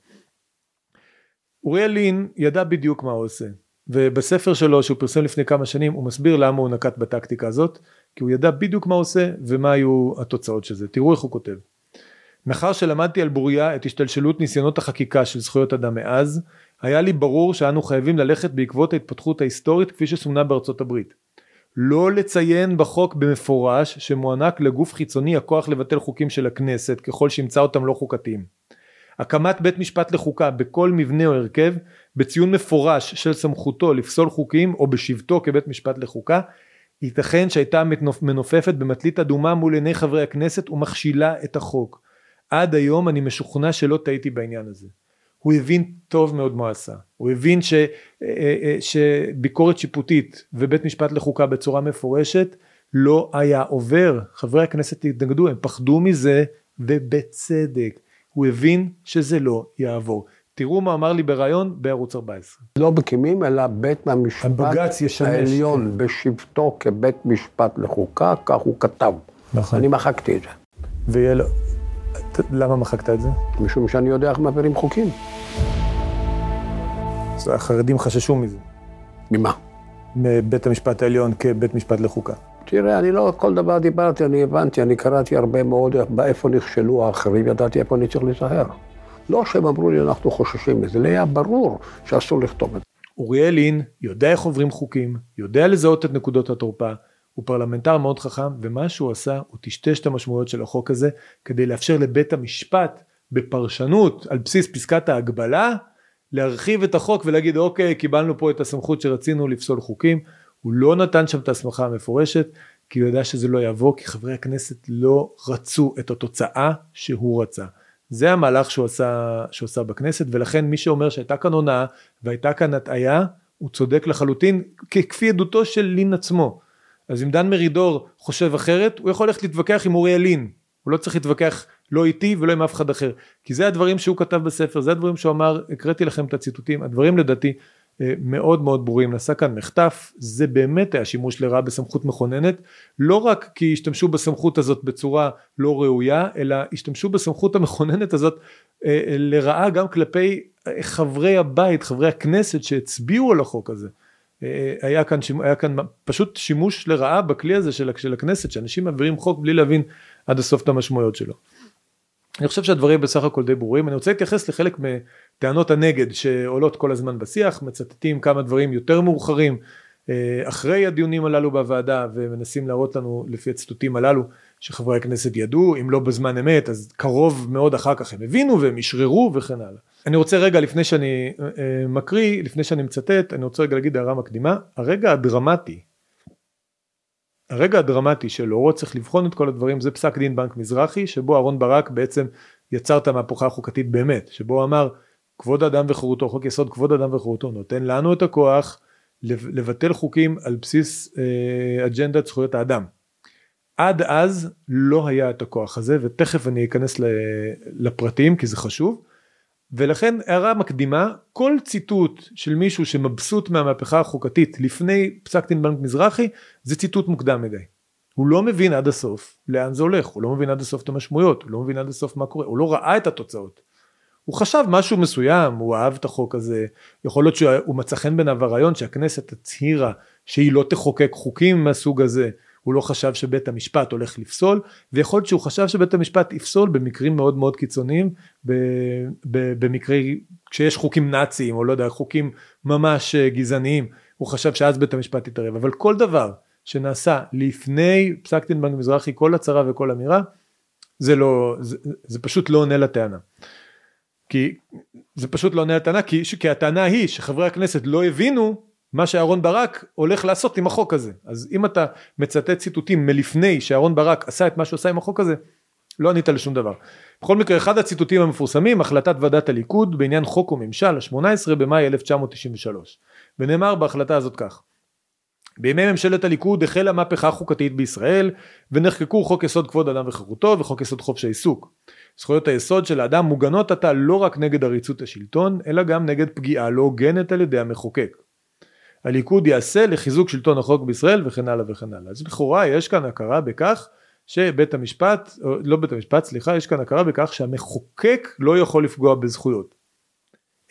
אוריאל לין ידע בדיוק מה הוא עושה, ובספר שלו שהוא פרסם לפני כמה שנים הוא מסביר למה הוא נקט בטקטיקה הזאת, כי הוא ידע בדיוק מה הוא עושה ומה היו התוצאות של זה. תראו איך הוא כותב. מאחר שלמדתי על בוריה את השתלשלות ניסיונות החקיקה של זכויות אדם מאז, היה לי ברור שאנו חייבים ללכת בעקבות ההתפתחות ההיסטורית כפי שסומנה בארצות הברית. לא לציין בחוק במפורש שמוענק לגוף חיצוני הכוח לבטל חוקים של הכנסת ככל שימצא אותם לא חוקתיים. הקמת בית משפט לחוקה בכל מבנה או הרכב בציון מפורש של סמכותו לפסול חוקים או בשבתו כבית משפט לחוקה ייתכן שהייתה מנופפת במטלית אדומה מול עיני חברי הכנסת ומכשילה את החוק. עד היום אני משוכנע שלא טעיתי בעניין הזה. הוא הבין טוב מאוד מה עשה, הוא הבין ש, אה, אה, שביקורת שיפוטית ובית משפט לחוקה בצורה מפורשת לא היה עובר, חברי הכנסת התנגדו, הם פחדו מזה ובצדק, הוא הבין שזה לא יעבור. תראו מה אמר לי בריאיון בערוץ 14. לא מקימים, אלא בית המשפט העליון. בשבתו כבית משפט לחוקה, כך הוא כתב. נכון. אני מחקתי את זה. ויהיה לו... למה מחקת את זה? משום שאני יודע איך מעבירים חוקים. אז החרדים חששו מזה. ממה? מבית המשפט העליון כבית משפט לחוקה. תראה, אני לא כל דבר דיברתי, אני הבנתי, אני קראתי הרבה מאוד באיפה נכשלו האחרים, ידעתי איפה אני צריך להיזהר. לא שהם אמרו לי, אנחנו חוששים מזה, לי היה ברור שאסור לכתוב את זה. אוריאל לין יודע איך עוברים חוקים, יודע לזהות את נקודות התורפה, הוא פרלמנטר מאוד חכם, ומה שהוא עשה, הוא טשטש את המשמעויות של החוק הזה, כדי לאפשר לבית המשפט, בפרשנות, על בסיס פסקת ההגבלה, להרחיב את החוק ולהגיד אוקיי קיבלנו פה את הסמכות שרצינו לפסול חוקים, הוא לא נתן שם את ההסמכה המפורשת כי הוא ידע שזה לא יבוא כי חברי הכנסת לא רצו את התוצאה שהוא רצה. זה המהלך שהוא עשה, שהוא עשה בכנסת ולכן מי שאומר שהייתה כאן הונאה והייתה כאן הטעיה הוא צודק לחלוטין כפי עדותו של לין עצמו. אז אם דן מרידור חושב אחרת הוא יכול ללכת להתווכח עם אוריאל לין הוא לא צריך להתווכח לא איתי ולא עם אף אחד אחר. כי זה הדברים שהוא כתב בספר זה הדברים שהוא אמר הקראתי לכם את הציטוטים הדברים לדעתי אה, מאוד מאוד ברורים. נעשה כאן מחטף זה באמת היה שימוש לרעה בסמכות מכוננת. לא רק כי השתמשו בסמכות הזאת בצורה לא ראויה אלא השתמשו בסמכות המכוננת הזאת אה, לרעה גם כלפי חברי הבית חברי הכנסת שהצביעו על החוק הזה היה כאן, היה כאן פשוט שימוש לרעה בכלי הזה של, של הכנסת שאנשים מעבירים חוק בלי להבין עד הסוף את המשמעויות שלו. אני חושב שהדברים בסך הכל די ברורים אני רוצה להתייחס לחלק מטענות הנגד שעולות כל הזמן בשיח מצטטים כמה דברים יותר מאוחרים אה, אחרי הדיונים הללו בוועדה ומנסים להראות לנו לפי הציטוטים הללו שחברי הכנסת ידעו אם לא בזמן אמת אז קרוב מאוד אחר כך הם הבינו והם אשררו וכן הלאה. אני רוצה רגע לפני שאני אה, מקריא לפני שאני מצטט אני רוצה רגע להגיד הערה מקדימה הרגע הדרמטי הרגע הדרמטי של אורות צריך לבחון את כל הדברים זה פסק דין בנק מזרחי שבו אהרן ברק בעצם יצר את המהפכה החוקתית באמת שבו הוא אמר כבוד אדם וחירותו חוק יסוד כבוד אדם וחירותו נותן לנו את הכוח לבטל חוקים על בסיס אה, אג'נדת זכויות האדם. עד אז לא היה את הכוח הזה ותכף אני אכנס לפרטים כי זה חשוב ולכן הערה מקדימה כל ציטוט של מישהו שמבסוט מהמהפכה החוקתית לפני פסק דין בנק מזרחי זה ציטוט מוקדם מדי. הוא לא מבין עד הסוף לאן זה הולך הוא לא מבין עד הסוף את המשמעויות הוא לא מבין עד הסוף מה קורה הוא לא ראה את התוצאות. הוא חשב משהו מסוים הוא אהב את החוק הזה יכול להיות שהוא מצא חן בעיניו הרעיון שהכנסת הצהירה שהיא לא תחוקק חוקים מהסוג הזה הוא לא חשב שבית המשפט הולך לפסול ויכול להיות שהוא חשב שבית המשפט יפסול במקרים מאוד מאוד קיצוניים במקרי כשיש חוקים נאציים או לא יודע חוקים ממש אה, גזעניים הוא חשב שאז בית המשפט יתערב אבל כל דבר שנעשה לפני פסק דין בנק מזרחי כל הצהרה וכל אמירה זה לא זה, זה פשוט לא עונה לטענה. כי זה פשוט לא עונה לטענה כי, כי הטענה היא שחברי הכנסת לא הבינו מה שאהרון ברק הולך לעשות עם החוק הזה אז אם אתה מצטט ציטוטים מלפני שאהרון ברק עשה את מה שהוא עשה עם החוק הזה לא ענית לשום דבר. בכל מקרה אחד הציטוטים המפורסמים החלטת ועדת הליכוד בעניין חוק וממשל ה-18 במאי 1993 ונאמר בהחלטה הזאת כך בימי ממשלת הליכוד החלה מהפכה חוקתית בישראל ונחקקו חוק יסוד כבוד אדם וחירותו וחוק יסוד חופש העיסוק. זכויות היסוד של האדם מוגנות עתה לא רק נגד עריצות השלטון אלא גם נגד פגיעה לא הוגנת על ידי המחוקק. הליכוד יעשה לחיזוק שלטון החוק בישראל וכן הלאה וכן הלאה. אז לכאורה יש כאן הכרה בכך שבית המשפט, לא בית המשפט סליחה, יש כאן הכרה בכך שהמחוקק לא יכול לפגוע בזכויות.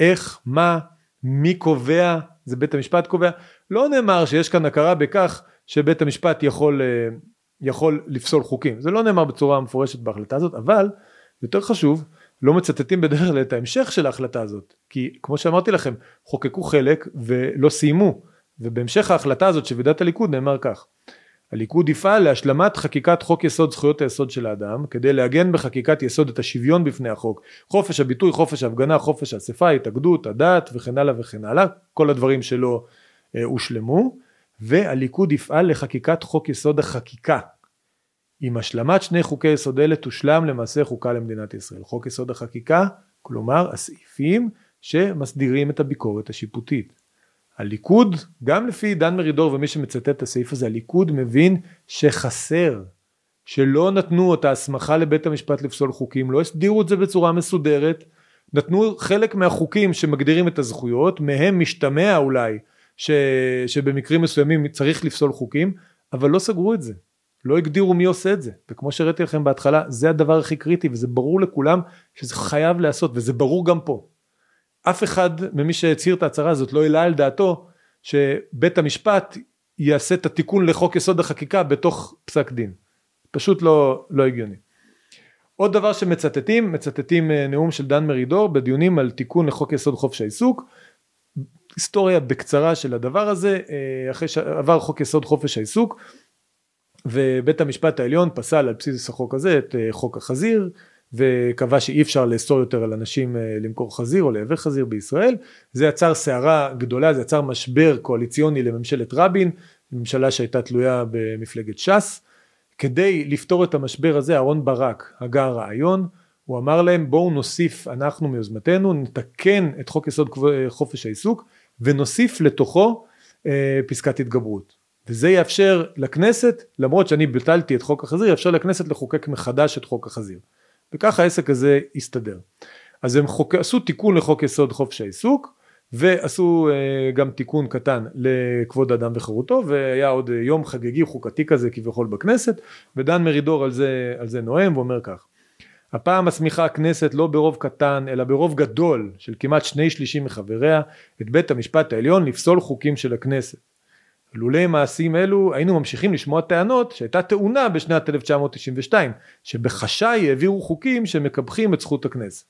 איך, מה, מי קובע, זה בית המשפט קובע, לא נאמר שיש כאן הכרה בכך שבית המשפט יכול, אה, יכול לפסול חוקים, זה לא נאמר בצורה מפורשת בהחלטה הזאת, אבל יותר חשוב, לא מצטטים בדרך כלל את ההמשך של ההחלטה הזאת כי כמו שאמרתי לכם חוקקו חלק ולא סיימו ובהמשך ההחלטה הזאת של ועידת הליכוד נאמר כך הליכוד יפעל להשלמת חקיקת חוק יסוד זכויות היסוד של האדם כדי לעגן בחקיקת יסוד את השוויון בפני החוק חופש הביטוי חופש ההפגנה חופש האספה התאגדות הדת וכן הלאה וכן הלאה כל הדברים שלא אה, הושלמו והליכוד יפעל לחקיקת חוק יסוד החקיקה עם השלמת שני חוקי יסוד אלה תושלם למעשה חוקה למדינת ישראל. חוק יסוד החקיקה, כלומר הסעיפים שמסדירים את הביקורת השיפוטית. הליכוד, גם לפי דן מרידור ומי שמצטט את הסעיף הזה, הליכוד מבין שחסר, שלא נתנו את ההסמכה לבית המשפט לפסול חוקים, לא הסדירו את זה בצורה מסודרת, נתנו חלק מהחוקים שמגדירים את הזכויות, מהם משתמע אולי ש, שבמקרים מסוימים צריך לפסול חוקים, אבל לא סגרו את זה. לא הגדירו מי עושה את זה וכמו שהראיתי לכם בהתחלה זה הדבר הכי קריטי וזה ברור לכולם שזה חייב להיעשות וזה ברור גם פה. אף אחד ממי שהצהיר את ההצהרה הזאת לא העלה על דעתו שבית המשפט יעשה את התיקון לחוק יסוד החקיקה בתוך פסק דין. פשוט לא, לא הגיוני. עוד דבר שמצטטים, מצטטים אה, נאום של דן מרידור בדיונים על תיקון לחוק יסוד חופש העיסוק. היסטוריה בקצרה של הדבר הזה, אה, אחרי שעבר חוק יסוד חופש העיסוק, ובית המשפט העליון פסל על בסיס החוק הזה את אה, חוק החזיר וקבע שאי אפשר לאסור יותר על אנשים אה, למכור חזיר או לייבא חזיר בישראל. זה יצר סערה גדולה, זה יצר משבר קואליציוני לממשלת רבין, ממשלה שהייתה תלויה במפלגת ש"ס. כדי לפתור את המשבר הזה אהרן ברק הגה רעיון, הוא אמר להם בואו נוסיף אנחנו מיוזמתנו נתקן את חוק יסוד חופש העיסוק ונוסיף לתוכו אה, פסקת התגברות וזה יאפשר לכנסת למרות שאני ביטלתי את חוק החזיר יאפשר לכנסת לחוקק מחדש את חוק החזיר וככה העסק הזה יסתדר אז הם חוק, עשו תיקון לחוק יסוד חופש העיסוק ועשו אה, גם תיקון קטן לכבוד האדם וחירותו והיה עוד יום חגיגי חוקתי כזה כביכול בכנסת ודן מרידור על זה, על זה נואם ואומר כך הפעם מסמיכה הכנסת לא ברוב קטן אלא ברוב גדול של כמעט שני שלישים מחבריה את בית המשפט העליון לפסול חוקים של הכנסת. לולא מעשים אלו היינו ממשיכים לשמוע טענות שהייתה טעונה בשנת 1992 שבחשאי העבירו חוקים שמקפחים את זכות הכנסת.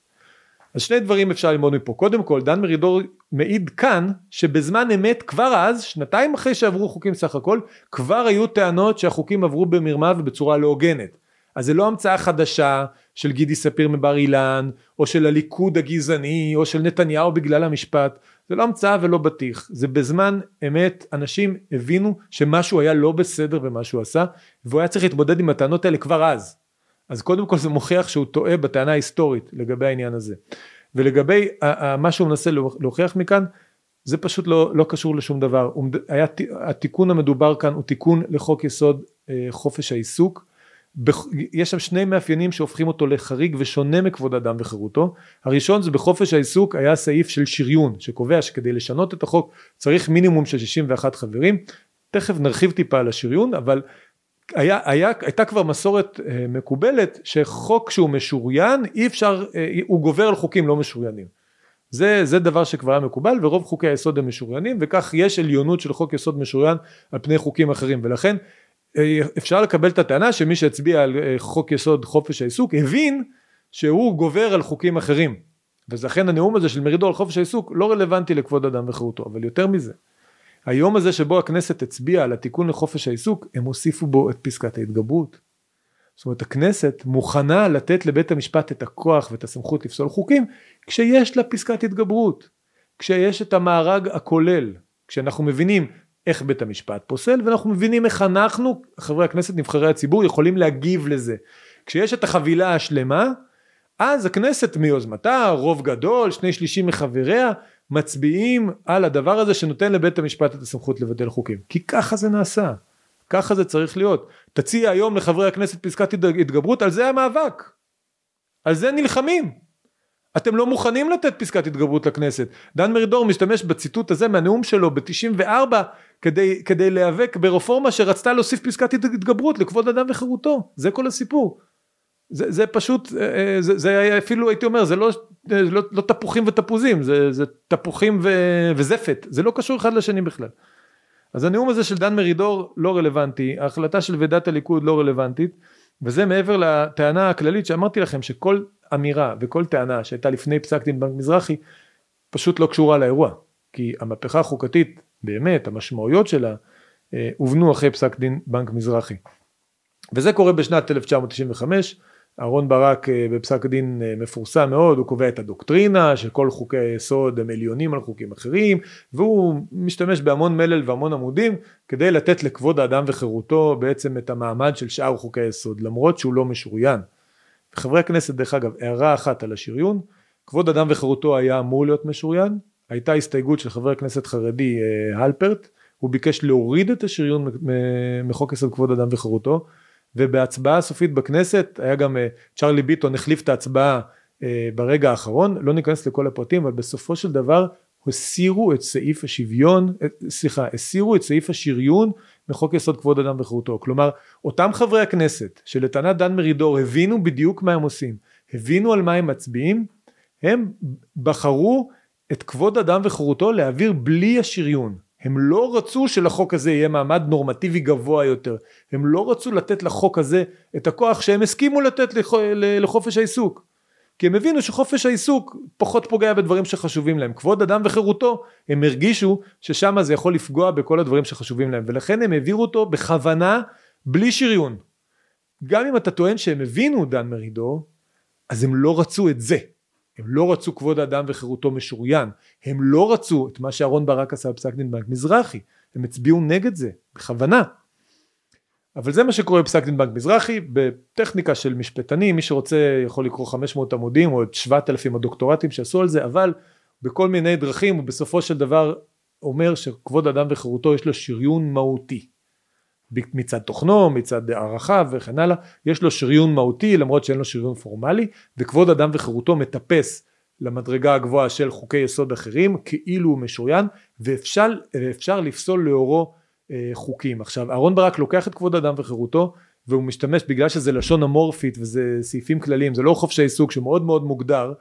אז שני דברים אפשר ללמוד מפה קודם כל דן מרידור מעיד כאן שבזמן אמת כבר אז שנתיים אחרי שעברו חוקים סך הכל כבר היו טענות שהחוקים עברו במרמה ובצורה לא הוגנת אז זה לא המצאה חדשה של גידי ספיר מבר אילן, או של הליכוד הגזעני, או של נתניהו בגלל המשפט, זה לא המצאה ולא בטיח, זה בזמן אמת אנשים הבינו שמשהו היה לא בסדר במה שהוא עשה, והוא היה צריך להתמודד עם הטענות האלה כבר אז. אז קודם כל זה מוכיח שהוא טועה בטענה ההיסטורית לגבי העניין הזה. ולגבי מה שהוא מנסה להוכיח מכאן, זה פשוט לא, לא קשור לשום דבר. היה, התיקון המדובר כאן הוא תיקון לחוק יסוד אה, חופש העיסוק. יש שם שני מאפיינים שהופכים אותו לחריג ושונה מכבוד אדם וחירותו. הראשון זה בחופש העיסוק היה סעיף של שריון שקובע שכדי לשנות את החוק צריך מינימום של 61 חברים. תכף נרחיב טיפה על השריון אבל היה, היה, הייתה כבר מסורת אה, מקובלת שחוק שהוא משוריין אי אפשר, אה, הוא גובר על חוקים לא משוריינים. זה, זה דבר שכבר היה מקובל ורוב חוקי היסוד הם משוריינים וכך יש עליונות של חוק יסוד משוריין על פני חוקים אחרים ולכן אפשר לקבל את הטענה שמי שהצביע על אה, חוק יסוד חופש העיסוק הבין שהוא גובר על חוקים אחרים. ולכן הנאום הזה של מרידור על חופש העיסוק לא רלוונטי לכבוד אדם וחירותו אבל יותר מזה היום הזה שבו הכנסת הצביעה על התיקון לחופש העיסוק הם הוסיפו בו את פסקת ההתגברות. זאת אומרת הכנסת מוכנה לתת לבית המשפט את הכוח ואת הסמכות לפסול חוקים כשיש לה פסקת התגברות כשיש את המארג הכולל כשאנחנו מבינים איך בית המשפט פוסל ואנחנו מבינים איך אנחנו חברי הכנסת נבחרי הציבור יכולים להגיב לזה. כשיש את החבילה השלמה אז הכנסת מיוזמתה רוב גדול שני שלישים מחבריה מצביעים על הדבר הזה שנותן לבית המשפט את הסמכות לבטל חוקים. כי ככה זה נעשה. ככה זה צריך להיות. תציע היום לחברי הכנסת פסקת התגברות על זה המאבק. על זה נלחמים אתם לא מוכנים לתת פסקת התגברות לכנסת. דן מרידור משתמש בציטוט הזה מהנאום שלו ב-94 כדי, כדי להיאבק ברפורמה שרצתה להוסיף פסקת התגברות לכבוד אדם וחירותו. זה כל הסיפור. זה, זה פשוט, אה, אה, זה, זה אפילו הייתי אומר, זה לא, אה, לא, לא תפוחים ותפוזים, זה, זה תפוחים ו, וזפת, זה לא קשור אחד לשני בכלל. אז הנאום הזה של דן מרידור לא רלוונטי, ההחלטה של ועידת הליכוד לא רלוונטית, וזה מעבר לטענה הכללית שאמרתי לכם שכל אמירה וכל טענה שהייתה לפני פסק דין בנק מזרחי פשוט לא קשורה לאירוע. כי המהפכה החוקתית באמת המשמעויות שלה אה, הובנו אחרי פסק דין בנק מזרחי. וזה קורה בשנת 1995 אהרון ברק אה, בפסק דין אה, מפורסם מאוד הוא קובע את הדוקטרינה שכל חוקי היסוד הם עליונים על חוקים אחרים והוא משתמש בהמון מלל והמון עמודים כדי לתת לכבוד האדם וחירותו בעצם את המעמד של שאר חוקי היסוד למרות שהוא לא משוריין. חברי הכנסת דרך אגב הערה אחת על השריון כבוד אדם וחירותו היה אמור להיות משוריין? הייתה הסתייגות של חבר הכנסת חרדי אה, הלפרט הוא ביקש להוריד את השריון מחוק יסוד כבוד אדם וחירותו ובהצבעה הסופית בכנסת היה גם אה, צ'רלי ביטון החליף את ההצבעה אה, ברגע האחרון לא ניכנס לכל הפרטים אבל בסופו של דבר הסירו את סעיף השוויון סליחה הסירו את סעיף השריון מחוק יסוד כבוד אדם וחירותו. כלומר, אותם חברי הכנסת שלטענת דן מרידור הבינו בדיוק מה הם עושים, הבינו על מה הם מצביעים, הם בחרו את כבוד אדם וחירותו להעביר בלי השריון. הם לא רצו שלחוק הזה יהיה מעמד נורמטיבי גבוה יותר. הם לא רצו לתת לחוק הזה את הכוח שהם הסכימו לתת לחופש העיסוק. כי הם הבינו שחופש העיסוק פחות פוגע בדברים שחשובים להם. כבוד אדם וחירותו, הם הרגישו ששם זה יכול לפגוע בכל הדברים שחשובים להם, ולכן הם העבירו אותו בכוונה, בלי שריון. גם אם אתה טוען שהם הבינו דן מרידור, אז הם לא רצו את זה. הם לא רצו כבוד האדם וחירותו משוריין, הם לא רצו את מה שאהרון ברק עשה בפסק דין בנק מזרחי, הם הצביעו נגד זה, בכוונה. אבל זה מה שקורה בפסק דין בנק מזרחי, בטכניקה של משפטנים, מי שרוצה יכול לקרוא 500 עמודים או את 7,000 הדוקטורטים שעשו על זה, אבל בכל מיני דרכים הוא בסופו של דבר אומר שכבוד אדם וחירותו יש לו שריון מהותי. מצד תוכנו, מצד הערכה וכן הלאה, יש לו שריון מהותי למרות שאין לו שריון פורמלי, וכבוד אדם וחירותו מטפס למדרגה הגבוהה של חוקי יסוד אחרים, כאילו הוא משוריין, ואפשר, ואפשר לפסול לאורו אה, חוקים. עכשיו, אהרון ברק לוקח את כבוד אדם וחירותו, והוא משתמש, בגלל שזה לשון אמורפית וזה סעיפים כלליים, זה לא חופש העיסוק שמאוד מאוד מוגדר,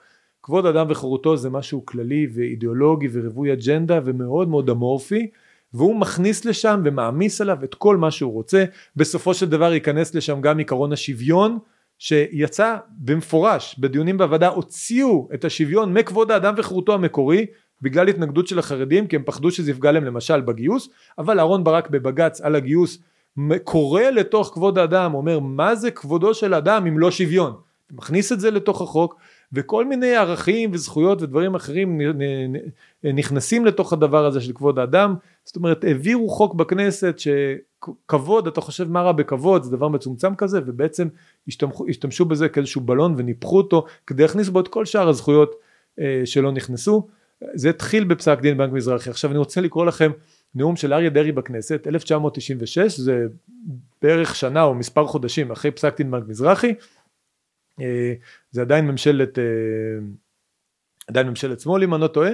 כבוד אדם וחירותו זה משהו כללי ואידיאולוגי ורווי אג'נדה ומאוד מאוד אמורפי, והוא מכניס לשם ומעמיס עליו את כל מה שהוא רוצה, בסופו של דבר ייכנס לשם גם עקרון השוויון, שיצא במפורש בדיונים בוועדה הוציאו את השוויון מכבוד האדם וחירותו המקורי בגלל התנגדות של החרדים כי הם פחדו שזה יפגע להם למשל בגיוס. אבל אהרון ברק בבג"ץ על הגיוס קורא לתוך כבוד האדם אומר מה זה כבודו של אדם אם לא שוויון? מכניס את זה לתוך החוק וכל מיני ערכים וזכויות ודברים אחרים נכנסים לתוך הדבר הזה של כבוד האדם. זאת אומרת העבירו חוק בכנסת שכבוד אתה חושב מה רע בכבוד? זה דבר מצומצם כזה ובעצם השתמשו, השתמשו בזה כאיזשהו בלון וניפחו אותו כדי להכניס בו את כל שאר הזכויות אה, שלא נכנסו. זה התחיל בפסק דין בנק מזרחי. עכשיו אני רוצה לקרוא לכם נאום של אריה דרעי בכנסת 1996 זה בערך שנה או מספר חודשים אחרי פסק דין בנק מזרחי זה עדיין ממשלת אה, עדיין ממשלת שמאל אם אני לא טועה.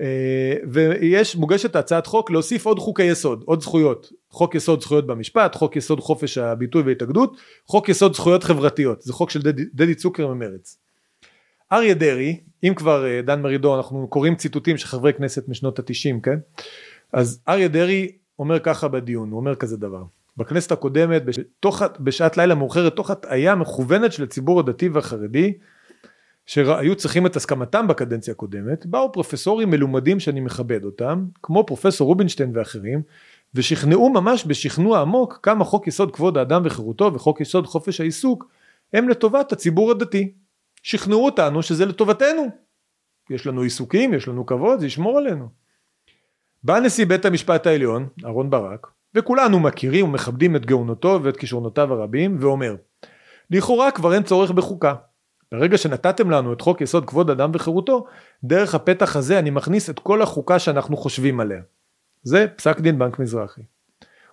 אה, ויש מוגשת הצעת חוק להוסיף עוד חוקי יסוד עוד זכויות. חוק יסוד זכויות במשפט חוק יסוד חופש הביטוי וההתאגדות חוק יסוד זכויות חברתיות. זה חוק של דדי, דדי צוקר ממרץ אריה דרעי אם כבר דן מרידור אנחנו קוראים ציטוטים של חברי כנסת משנות התשעים כן? אז אריה דרעי אומר ככה בדיון הוא אומר כזה דבר בכנסת הקודמת בתוך, בשעת לילה מאוחרת תוך הטעיה מכוונת של הציבור הדתי והחרדי שהיו צריכים את הסכמתם בקדנציה הקודמת באו פרופסורים מלומדים שאני מכבד אותם כמו פרופסור רובינשטיין ואחרים ושכנעו ממש בשכנוע עמוק כמה חוק יסוד כבוד האדם וחירותו וחוק יסוד חופש העיסוק הם לטובת הציבור הדתי. שכנעו אותנו שזה לטובתנו. יש לנו עיסוקים יש לנו כבוד זה ישמור עלינו. בא נשיא בית המשפט העליון אהרון ברק וכולנו מכירים ומכבדים את גאונותו ואת כישרונותיו הרבים ואומר לכאורה כבר אין צורך בחוקה. ברגע שנתתם לנו את חוק יסוד כבוד אדם וחירותו דרך הפתח הזה אני מכניס את כל החוקה שאנחנו חושבים עליה. זה פסק דין בנק מזרחי.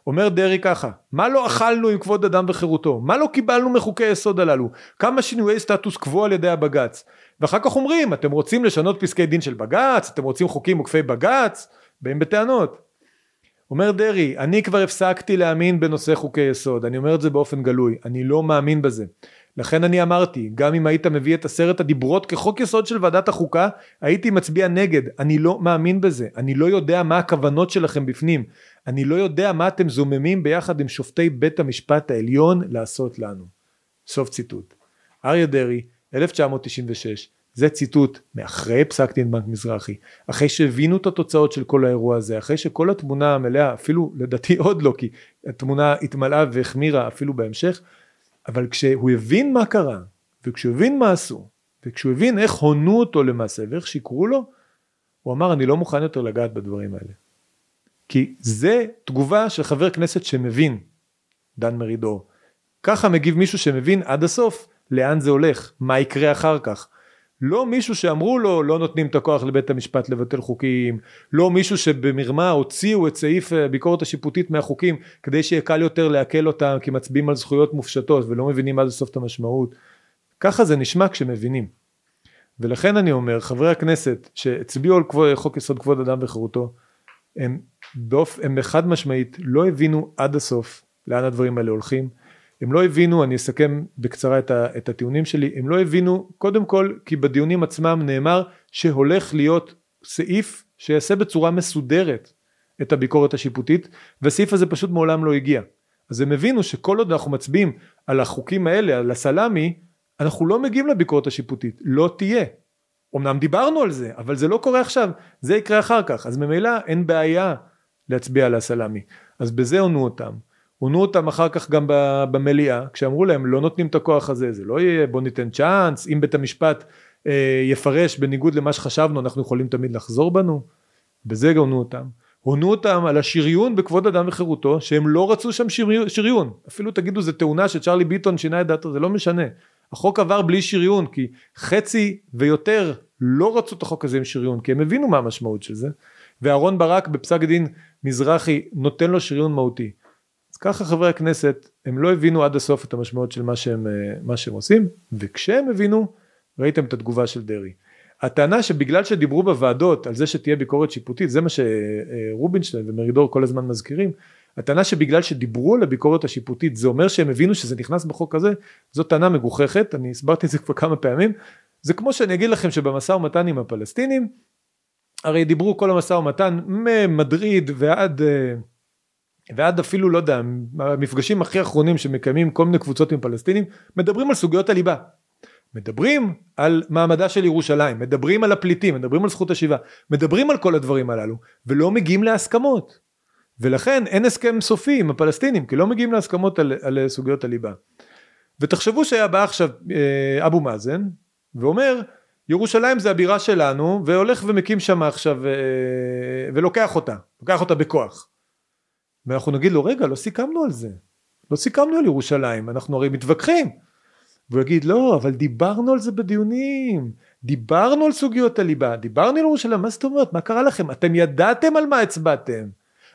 אומר דרעי ככה מה לא אכלנו עם כבוד אדם וחירותו? מה לא קיבלנו מחוקי יסוד הללו? כמה שינויי סטטוס קבוע על ידי הבג"ץ? ואחר כך אומרים אתם רוצים לשנות פסקי דין של בג"ץ? אתם רוצים חוקים עוקפי בג"ץ? באים בטענות אומר דרעי, אני כבר הפסקתי להאמין בנושא חוקי יסוד, אני אומר את זה באופן גלוי, אני לא מאמין בזה. לכן אני אמרתי, גם אם היית מביא את עשרת הדיברות כחוק יסוד של ועדת החוקה, הייתי מצביע נגד, אני לא מאמין בזה, אני לא יודע מה הכוונות שלכם בפנים, אני לא יודע מה אתם זוממים ביחד עם שופטי בית המשפט העליון לעשות לנו. סוף ציטוט. אריה דרעי, 1996, זה ציטוט מאחרי פסק דין בנק מזרחי, אחרי שהבינו את התוצאות של כל האירוע הזה, אחרי שכל התמונה המלאה, אפילו לדעתי עוד לא, כי התמונה התמלאה והחמירה אפילו בהמשך, אבל כשהוא הבין מה קרה, וכשהוא הבין מה עשו, וכשהוא הבין איך הונו אותו למעשה ואיך שיקרו לו, הוא אמר אני לא מוכן יותר לגעת בדברים האלה. כי זה תגובה של חבר כנסת שמבין, דן מרידור. ככה מגיב מישהו שמבין עד הסוף לאן זה הולך, מה יקרה אחר כך. לא מישהו שאמרו לו לא נותנים את הכוח לבית המשפט לבטל חוקים, לא מישהו שבמרמה הוציאו את סעיף הביקורת השיפוטית מהחוקים כדי שיהיה קל יותר לעכל אותם כי מצביעים על זכויות מופשטות ולא מבינים עד הסוף את המשמעות. ככה זה נשמע כשמבינים. ולכן אני אומר חברי הכנסת שהצביעו על חוק יסוד כבוד אדם וחירותו הם. הם חד משמעית לא הבינו עד הסוף לאן הדברים האלה הולכים הם לא הבינו, אני אסכם בקצרה את, ה, את הטיעונים שלי, הם לא הבינו קודם כל כי בדיונים עצמם נאמר שהולך להיות סעיף שיעשה בצורה מסודרת את הביקורת השיפוטית והסעיף הזה פשוט מעולם לא הגיע. אז הם הבינו שכל עוד אנחנו מצביעים על החוקים האלה, על הסלאמי, אנחנו לא מגיעים לביקורת השיפוטית, לא תהיה. אמנם דיברנו על זה, אבל זה לא קורה עכשיו, זה יקרה אחר כך, אז ממילא אין בעיה להצביע על הסלאמי. אז בזה הונו אותם. הונו אותם אחר כך גם במליאה, כשאמרו להם לא נותנים את הכוח הזה, זה לא יהיה בוא ניתן צ'אנס, אם בית המשפט אה, יפרש בניגוד למה שחשבנו אנחנו יכולים תמיד לחזור בנו, בזה הונו אותם. הונו אותם על השריון בכבוד אדם וחירותו שהם לא רצו שם שריון, שריון. אפילו תגידו זה תאונה שצ'רלי ביטון שינה את דעתו זה לא משנה החוק עבר בלי שריון כי חצי ויותר לא רצו את החוק הזה עם שריון כי הם הבינו מה המשמעות של זה ואהרון ברק בפסק דין מזרחי נותן לו שריון מהותי אז ככה חברי הכנסת הם לא הבינו עד הסוף את המשמעות של מה שהם, אה, מה שהם עושים וכשהם הבינו ראיתם את התגובה של דרעי. הטענה שבגלל שדיברו בוועדות על זה שתהיה ביקורת שיפוטית, זה מה שרובינשטיין ומרידור כל הזמן מזכירים, הטענה שבגלל שדיברו על הביקורת השיפוטית זה אומר שהם הבינו שזה נכנס בחוק הזה, זו טענה מגוחכת, אני הסברתי את זה כבר כמה פעמים, זה כמו שאני אגיד לכם שבמשא ומתן עם הפלסטינים, הרי דיברו כל המשא ומתן ממדריד ועד, ועד אפילו לא יודע, המפגשים הכי אחרונים שמקיימים כל מיני קבוצות עם פלסטינים, מדברים על סוגיות הליבה. מדברים על מעמדה של ירושלים, מדברים על הפליטים, מדברים על זכות השיבה, מדברים על כל הדברים הללו, ולא מגיעים להסכמות. ולכן אין הסכם סופי עם הפלסטינים, כי לא מגיעים להסכמות על, על סוגיות הליבה. ותחשבו שהיה בא עכשיו אה, אבו מאזן, ואומר, ירושלים זה הבירה שלנו, והולך ומקים שם עכשיו, אה, ולוקח אותה, לוקח אותה בכוח. ואנחנו נגיד לו, רגע, לא סיכמנו על זה. לא סיכמנו על ירושלים, אנחנו הרי מתווכחים. והוא יגיד לא אבל דיברנו על זה בדיונים. דיברנו על סוגיות הליבה. דיברנו על ירושלים. מה זאת אומרת? מה קרה לכם? אתם ידעתם על מה הצבעתם.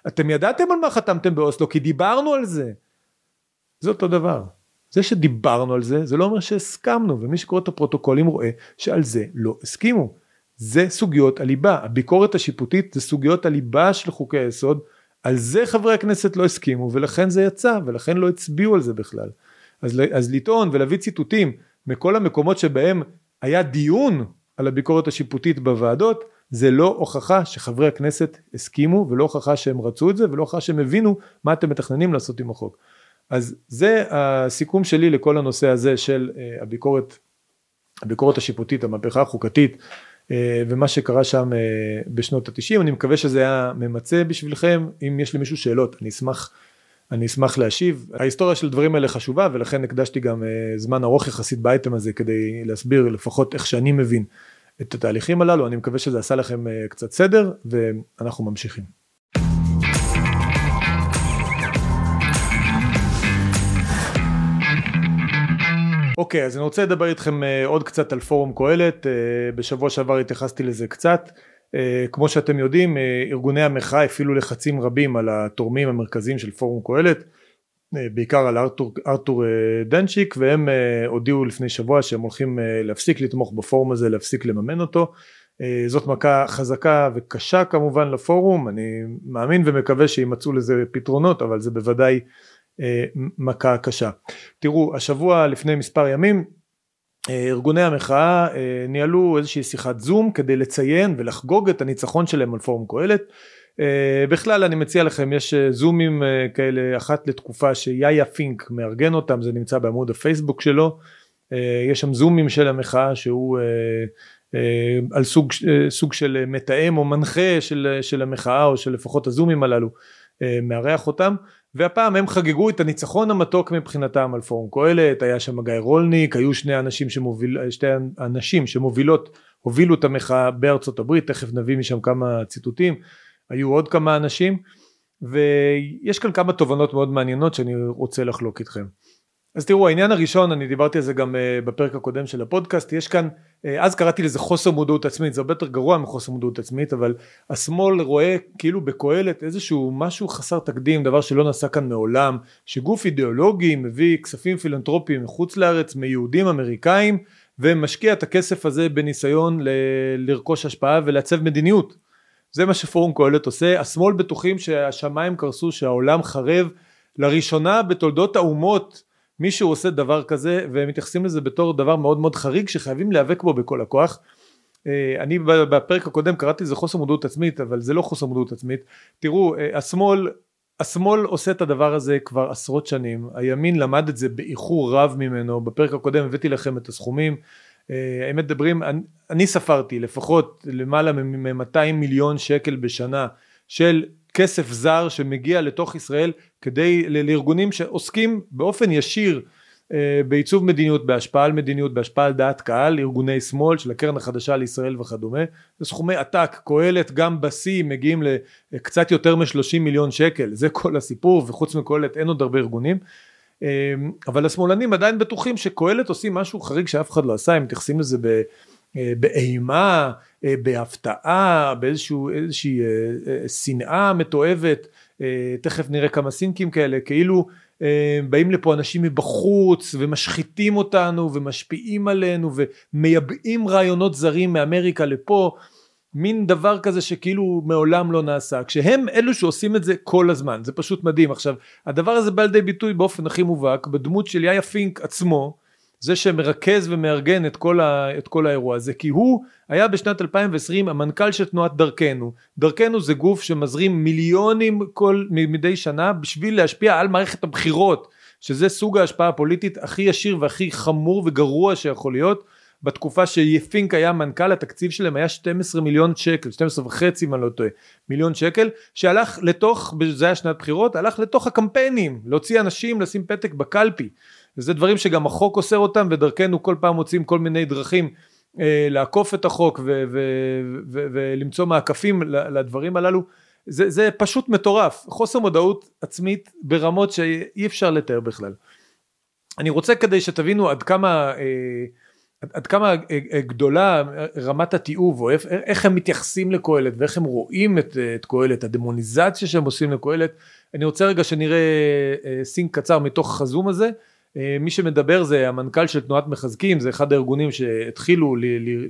אתם ידעתם על מה חתמתם באוסלו כי דיברנו על זה. זה אותו דבר. זה שדיברנו על זה זה לא אומר שהסכמנו ומי שקורא את הפרוטוקולים רואה שעל זה לא הסכימו. זה סוגיות הליבה. הביקורת השיפוטית זה סוגיות הליבה של חוקי היסוד על זה חברי הכנסת לא הסכימו ולכן זה יצא ולכן לא הצביעו על זה בכלל אז, אז לטעון ולהביא ציטוטים מכל המקומות שבהם היה דיון על הביקורת השיפוטית בוועדות זה לא הוכחה שחברי הכנסת הסכימו ולא הוכחה שהם רצו את זה ולא הוכחה שהם הבינו מה אתם מתכננים לעשות עם החוק. אז זה הסיכום שלי לכל הנושא הזה של אה, הביקורת, הביקורת השיפוטית, המהפכה החוקתית ומה שקרה שם אה, בשנות התשעים, אני מקווה שזה היה ממצה בשבילכם, אם יש למישהו שאלות אני אשמח אני אשמח להשיב. ההיסטוריה של הדברים האלה חשובה ולכן הקדשתי גם אה, זמן ארוך יחסית באייטם הזה כדי להסביר לפחות איך שאני מבין את התהליכים הללו, אני מקווה שזה עשה לכם אה, קצת סדר ואנחנו ממשיכים. אוקיי, אז אני רוצה לדבר איתכם אה, עוד קצת על פורום קהלת, בשבוע שעבר התייחסתי לזה קצת. אה, כמו שאתם יודעים אה, ארגוני המחאה הפעילו לחצים רבים על התורמים המרכזיים של פורום קהלת אה, בעיקר על ארתור, ארתור דנצ'יק והם הודיעו לפני שבוע שהם הולכים להפסיק לתמוך בפורום הזה להפסיק לממן אותו. זאת מכה חזקה וקשה כמובן לפורום. אני מאמין ומקווה שימצאו לזה פתרונות אבל זה בוודאי מכה קשה. תראו השבוע לפני מספר ימים אה, ארגוני המחאה אה, ניהלו איזושהי שיחת זום כדי לציין ולחגוג את הניצחון שלהם על פורום קהלת. אה, בכלל אני מציע לכם יש זומים כאלה אחת לתקופה שיאיה פינק מארגן אותם זה נמצא בעמוד הפייסבוק שלו. יש שם זומים של המחאה שהוא על סוג, סוג של מתאם או מנחה של, של המחאה או של לפחות הזומים הללו מארח אותם והפעם הם חגגו את הניצחון המתוק מבחינתם על פורום קהלת, היה שם גיא רולניק, היו שני אנשים, שמוביל, שתי אנשים שמובילות, הובילו את המחאה בארצות הברית, תכף נביא משם כמה ציטוטים, היו עוד כמה אנשים, ויש כאן כמה תובנות מאוד מעניינות שאני רוצה לחלוק איתכם. אז תראו העניין הראשון אני דיברתי על זה גם uh, בפרק הקודם של הפודקאסט יש כאן uh, אז קראתי לזה חוסר מודעות עצמית זה הרבה יותר גרוע מחוסר מודעות עצמית אבל השמאל רואה כאילו בקהלת איזשהו משהו חסר תקדים דבר שלא נעשה כאן מעולם שגוף אידיאולוגי מביא כספים פילנטרופיים מחוץ לארץ מיהודים אמריקאים ומשקיע את הכסף הזה בניסיון ל- לרכוש השפעה ולעצב מדיניות. זה מה שפורום קהלת עושה. השמאל בטוחים שהשמיים קרסו שהעולם חרב. לראשונה בתולדות האומות מישהו עושה דבר כזה והם מתייחסים לזה בתור דבר מאוד מאוד חריג שחייבים להיאבק בו בכל הכוח. אה, אני בפרק הקודם קראתי לזה חוסר מודעות עצמית אבל זה לא חוסר מודעות עצמית. תראו אה, השמאל השמאל עושה את הדבר הזה כבר עשרות שנים. הימין למד את זה באיחור רב ממנו. בפרק הקודם הבאתי לכם את הסכומים. אה, הם מדברים אני, ספרתי לפחות למעלה מ-200 מיליון שקל בשנה של כסף זר שמגיע לתוך ישראל כדי לארגונים שעוסקים באופן ישיר אה, בעיצוב מדיניות, בהשפעה על מדיניות, בהשפעה על דעת קהל, ארגוני שמאל של הקרן החדשה לישראל וכדומה, זה סכומי עתק, קהלת גם בשיא מגיעים לקצת יותר מ-30 מיליון שקל, זה כל הסיפור וחוץ מקהלת אין עוד הרבה ארגונים, אה, אבל השמאלנים עדיין בטוחים שקהלת עושים משהו חריג שאף אחד לא עשה, הם מתייחסים לזה ב... אה, באימה, בהפתעה, באיזושהי שנאה מתועבת, תכף נראה כמה סינקים כאלה, כאילו אה, באים לפה אנשים מבחוץ ומשחיתים אותנו ומשפיעים עלינו ומייבאים רעיונות זרים מאמריקה לפה מין דבר כזה שכאילו מעולם לא נעשה. כשהם אלו שעושים את זה כל הזמן זה פשוט מדהים. עכשיו הדבר הזה בא לידי ביטוי באופן הכי מובהק בדמות של יאיה פינק עצמו זה שמרכז ומארגן את כל, ה, את כל האירוע הזה כי הוא היה בשנת 2020 המנכ"ל של תנועת דרכנו. דרכנו זה גוף שמזרים מיליונים כל מדי שנה בשביל להשפיע על מערכת הבחירות שזה סוג ההשפעה הפוליטית הכי ישיר והכי חמור וגרוע שיכול להיות. בתקופה שיפינק היה מנכ"ל התקציב שלהם היה 12 מיליון שקל 12 וחצי אם אני לא טועה מיליון שקל שהלך לתוך זה היה שנת בחירות הלך לתוך הקמפיינים להוציא אנשים לשים פתק בקלפי וזה דברים שגם החוק אוסר אותם ודרכנו כל פעם מוצאים כל מיני דרכים אה, לעקוף את החוק ולמצוא מעקפים לדברים הללו. זה, זה פשוט מטורף. חוסר מודעות עצמית ברמות שאי אפשר לתאר בכלל. אני רוצה כדי שתבינו עד כמה אה, עד כמה אה, גדולה רמת התיעוב או איך הם מתייחסים לקהלת ואיך הם רואים את, את קהלת הדמוניזציה שהם עושים לקהלת. אני רוצה רגע שנראה סינק קצר מתוך החזום הזה. אה, מי שמדבר זה המנכ"ל של תנועת מחזקים, זה אחד הארגונים שהתחילו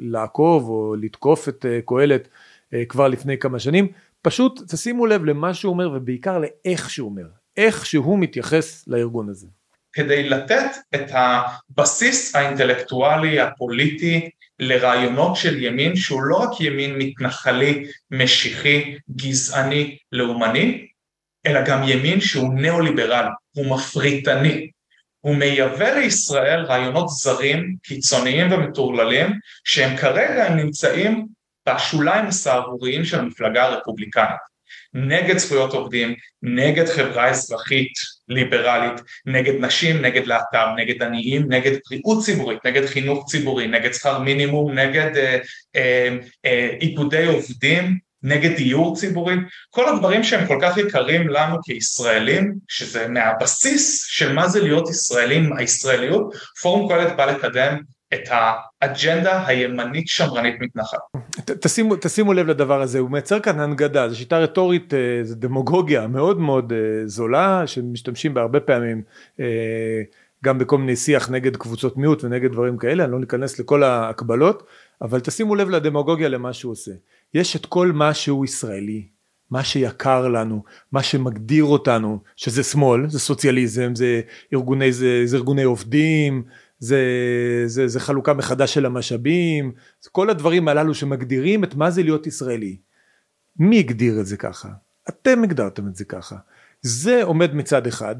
לעקוב או לתקוף את אה, קהלת אה, כבר לפני כמה שנים. פשוט תשימו לב למה שהוא אומר ובעיקר לאיך שהוא אומר, איך שהוא מתייחס לארגון הזה. כדי לתת את הבסיס האינטלקטואלי הפוליטי לרעיונות של ימין שהוא לא רק ימין מתנחלי, משיחי, גזעני, לאומני, אלא גם ימין שהוא ניאו-ליברלי, הוא מפריטני, הוא מייבא לישראל רעיונות זרים, קיצוניים ומטורללים, שהם כרגע נמצאים בשוליים הסהרוריים של המפלגה הרפובליקנית. נגד זכויות עובדים, נגד חברה אזרחית ליברלית, נגד נשים, נגד להט"ב, נגד עניים, נגד בריאות ציבורית, נגד חינוך ציבורי, נגד שכר מינימום, נגד אה, אה, אה, איגודי עובדים, נגד דיור ציבורי, כל הדברים שהם כל כך יקרים לנו כישראלים, שזה מהבסיס של מה זה להיות ישראלים, הישראליות, פורום קהלת בא לקדם את האג'נדה הימנית שמרנית מתנחת. תשימו, תשימו לב לדבר הזה, הוא מייצר כאן הנגדה, זו שיטה רטורית, אה, זו דמוגוגיה מאוד מאוד אה, זולה, שמשתמשים בה הרבה פעמים. אה, גם בכל מיני שיח נגד קבוצות מיעוט ונגד דברים כאלה, אני לא ניכנס לכל ההקבלות, אבל תשימו לב לדמוגוגיה למה שהוא עושה. יש את כל מה שהוא ישראלי, מה שיקר לנו, מה שמגדיר אותנו, שזה שמאל, זה סוציאליזם, זה ארגוני, זה, זה ארגוני עובדים, זה, זה, זה חלוקה מחדש של המשאבים, זה כל הדברים הללו שמגדירים את מה זה להיות ישראלי. מי הגדיר את זה ככה? אתם הגדרתם את זה ככה. זה עומד מצד אחד,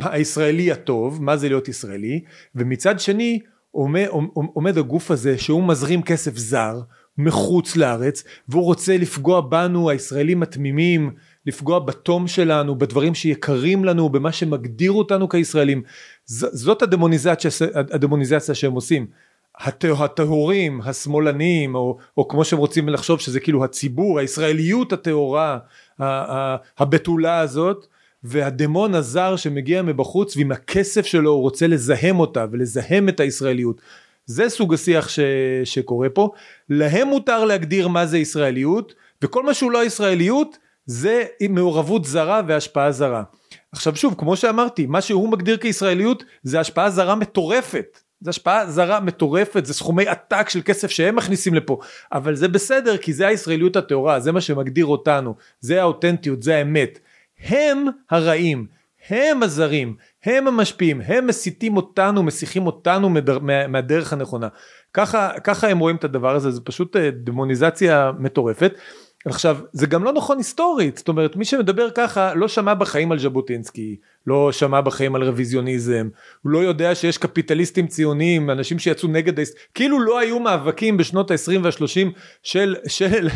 הישראלי הטוב, מה זה להיות ישראלי, ומצד שני עומד, עומד הגוף הזה שהוא מזרים כסף זר, מחוץ לארץ והוא רוצה לפגוע בנו הישראלים התמימים לפגוע בתום שלנו בדברים שיקרים לנו במה שמגדיר אותנו כישראלים. ז, זאת הדמוניזציה, הדמוניזציה שהם עושים. הטהורים השמאלנים או, או כמו שהם רוצים לחשוב שזה כאילו הציבור הישראליות הטהורה הבתולה הזאת והדמון הזר שמגיע מבחוץ ועם הכסף שלו הוא רוצה לזהם אותה ולזהם את הישראליות זה סוג השיח ש, שקורה פה, להם מותר להגדיר מה זה ישראליות, וכל מה שהוא לא ישראליות זה מעורבות זרה והשפעה זרה. עכשיו שוב, כמו שאמרתי, מה שהוא מגדיר כישראליות זה השפעה זרה מטורפת. זה השפעה זרה מטורפת, זה סכומי עתק של כסף שהם מכניסים לפה, אבל זה בסדר כי זה הישראליות הטהורה, זה מה שמגדיר אותנו, זה האותנטיות, זה האמת. הם הרעים, הם הזרים, הם המשפיעים, הם מסיתים אותנו, מסיחים אותנו מדר, מה, מהדרך הנכונה. ככה, ככה הם רואים את הדבר הזה, זה פשוט אה, דמוניזציה מטורפת. עכשיו, זה גם לא נכון היסטורית, זאת אומרת, מי שמדבר ככה לא שמע בחיים על ז'בוטינסקי, לא שמע בחיים על רוויזיוניזם, הוא לא יודע שיש קפיטליסטים ציוניים, אנשים שיצאו נגד. כאילו לא היו מאבקים בשנות ה-20 וה-30 של, של,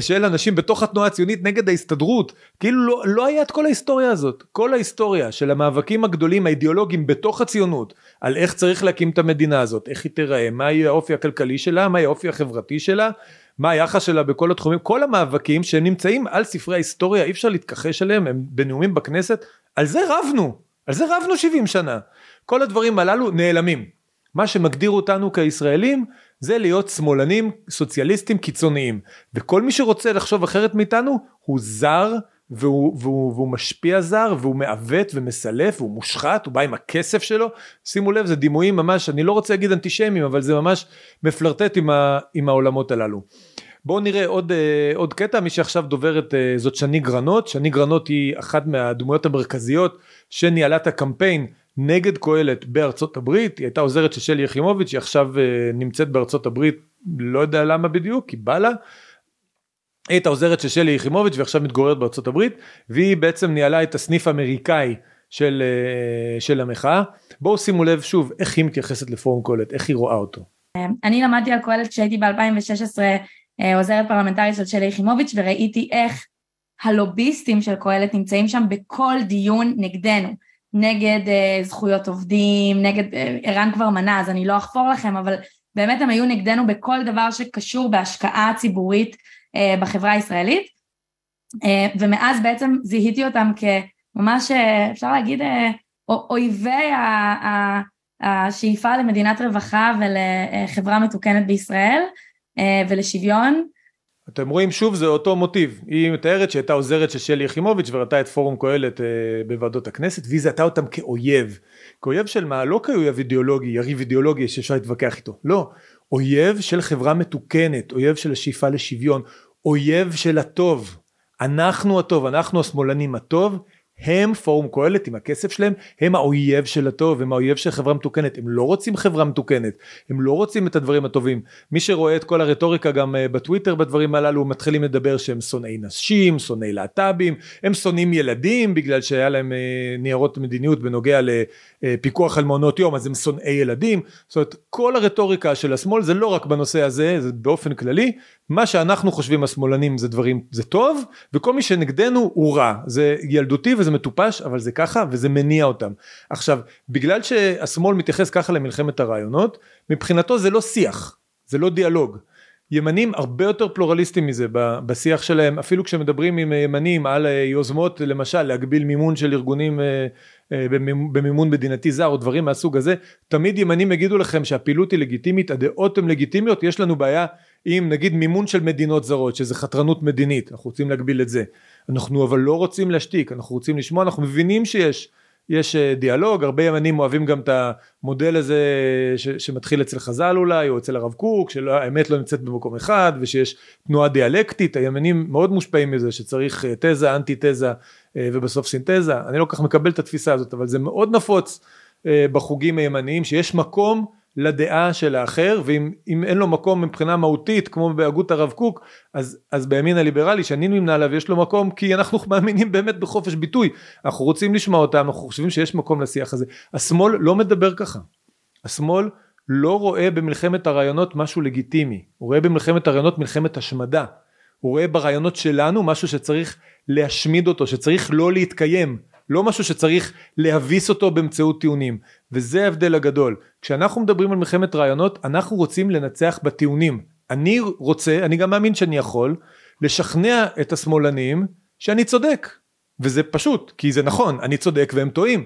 של אנשים בתוך התנועה הציונית נגד ההסתדרות, כאילו לא, לא היה את כל ההיסטוריה הזאת, כל ההיסטוריה של המאבקים הגדולים האידיאולוגיים בתוך הציונות, על איך צריך להקים את המדינה הזאת, איך היא תיראה, מה יהיה האופי הכלכלי שלה, מה יהיה האופי החברתי שלה, מה היחס שלה בכל התחומים, כל המאבקים שהם נמצאים על ספרי ההיסטוריה, אי אפשר להתכחש אליהם, הם בנאומים בכנסת, על זה רבנו, על זה רבנו 70 שנה. כל הדברים הללו נעלמים. מה שמגדיר אותנו כישראלים זה להיות שמאלנים סוציאליסטים קיצוניים וכל מי שרוצה לחשוב אחרת מאיתנו הוא זר והוא, והוא, והוא משפיע זר והוא מעוות ומסלף והוא מושחת הוא בא עם הכסף שלו. שימו לב זה דימויים ממש אני לא רוצה להגיד אנטישמיים אבל זה ממש מפלרטט עם, ה, עם העולמות הללו. בואו נראה עוד, אה, עוד קטע מי שעכשיו דוברת אה, זאת שני גרנות. שני גרנות היא אחת מהדמויות המרכזיות שניהלה את הקמפיין נגד קהלת בארצות הברית. היא הייתה עוזרת של שלי יחימוביץ' היא עכשיו אה, נמצאת בארצות הברית לא יודע למה בדיוק כי בא לה היא הייתה עוזרת של שלי יחימוביץ' ועכשיו מתגוררת בארצות הברית והיא בעצם ניהלה את הסניף האמריקאי של, של המחאה בואו שימו לב שוב איך היא מתייחסת לפורום קהלת איך היא רואה אותו. אני למדתי על קהלת כשהייתי ב-2016 עוזרת פרלמנטרית של שלי יחימוביץ' וראיתי איך הלוביסטים של קהלת נמצאים שם בכל דיון נגדנו, נגד uh, זכויות עובדים, נגד, ערן כבר מנה אז אני לא אחפור לכם, אבל באמת הם היו נגדנו בכל דבר שקשור בהשקעה ציבורית בחברה הישראלית, uh, ומאז בעצם זיהיתי אותם כממש, uh, אפשר להגיד, אויבי השאיפה למדינת רווחה ולחברה מתוקנת בישראל ולשוויון, אתם רואים שוב זה אותו מוטיב. היא מתארת שהייתה עוזרת של שלי יחימוביץ' וראתה את פורום קהלת אה, בוועדות הכנסת והיא זהתה אותם כאויב. כאויב של מה? לא כאויב אידיאולוגי יריב אידיאולוגי שאפשר להתווכח איתו. לא. אויב של חברה מתוקנת אויב של השאיפה לשוויון אויב של הטוב. אנחנו הטוב אנחנו השמאלנים הטוב הם פורום קהלת עם הכסף שלהם הם האויב של הטוב הם האויב של חברה מתוקנת הם לא רוצים חברה מתוקנת הם לא רוצים את הדברים הטובים. מי שרואה את כל הרטוריקה גם אה, בטוויטר בדברים הללו מתחילים לדבר שהם שונאי נשים שונאי להט"בים הם שונאים ילדים בגלל שהיה להם אה, ניירות מדיניות בנוגע לפיקוח על מעונות יום אז הם שונאי ילדים. זאת אומרת כל הרטוריקה של השמאל זה לא רק בנושא הזה זה באופן כללי מה שאנחנו חושבים השמאלנים זה דברים זה טוב וכל מי שנגדנו הוא רע. זה ילדותי וזה מטופש אבל זה ככה וזה מניע אותם. עכשיו בגלל שהשמאל מתייחס ככה למלחמת הרעיונות מבחינתו זה לא שיח זה לא דיאלוג. ימנים הרבה יותר פלורליסטים מזה בשיח שלהם אפילו כשמדברים עם ימנים על יוזמות למשל להגביל מימון של ארגונים אה, אה, במימון מדינתי זר או דברים מהסוג הזה תמיד ימנים יגידו לכם שהפעילות היא לגיטימית הדעות הן לגיטימיות יש לנו בעיה עם נגיד מימון של מדינות זרות שזה חתרנות מדינית אנחנו רוצים להגביל את זה אנחנו אבל לא רוצים להשתיק אנחנו רוצים לשמוע אנחנו מבינים שיש יש אה, דיאלוג הרבה ימנים אוהבים גם את המודל הזה ש, שמתחיל אצל חז"ל אולי או אצל הרב קוק שהאמת לא נמצאת במקום אחד ושיש תנועה דיאלקטית הימנים מאוד מושפעים מזה שצריך אה, תזה אנטי תזה אה, ובסוף סינתזה. אני לא כל כך מקבל את התפיסה הזאת אבל זה מאוד נפוץ בחוגים הימניים שיש מקום לדעה של האחר ואם אין לו מקום מבחינה מהותית כמו בהגות הרב קוק אז, אז בימין הליברלי שאני נמנה עליו יש לו מקום כי אנחנו מאמינים באמת בחופש ביטוי. אנחנו רוצים לשמוע אותם אנחנו חושבים שיש מקום לשיח הזה. השמאל לא מדבר ככה. השמאל לא רואה במלחמת הרעיונות משהו לגיטימי. הוא רואה במלחמת הרעיונות מלחמת השמדה. הוא רואה ברעיונות שלנו משהו שצריך להשמיד אותו שצריך לא להתקיים לא משהו שצריך להביס אותו באמצעות טיעונים. וזה ההבדל הגדול. כשאנחנו מדברים על מלחמת רעיונות אנחנו רוצים לנצח בטיעונים. אני רוצה אני גם מאמין שאני יכול לשכנע את השמאלנים שאני צודק. וזה פשוט כי זה נכון אני צודק והם טועים.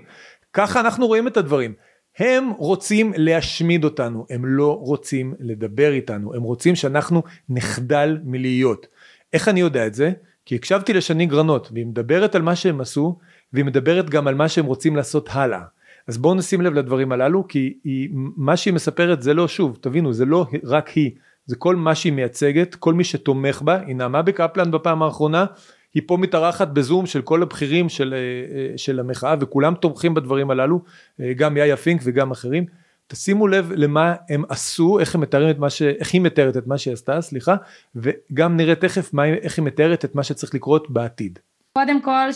ככה אנחנו רואים את הדברים. הם רוצים להשמיד אותנו הם לא רוצים לדבר איתנו הם רוצים שאנחנו נחדל מלהיות. איך אני יודע את זה? כי הקשבתי לשני גרנות והיא מדברת על מה שהם עשו והיא מדברת גם על מה שהם רוצים לעשות הלאה. אז בואו נשים לב לדברים הללו כי היא, מה שהיא מספרת זה לא שוב תבינו זה לא רק היא זה כל מה שהיא מייצגת כל מי שתומך בה היא נעמה בקפלן בפעם האחרונה היא פה מתארחת בזום של כל הבכירים של, אה, של המחאה וכולם תומכים בדברים הללו אה, גם יאיה פינק וגם אחרים תשימו לב למה הם עשו, איך הם מתארים את מה ש... איך היא מתארת את מה שהיא עשתה, סליחה, וגם נראה תכף מה... איך היא מתארת את מה שצריך לקרות בעתיד. קודם כל,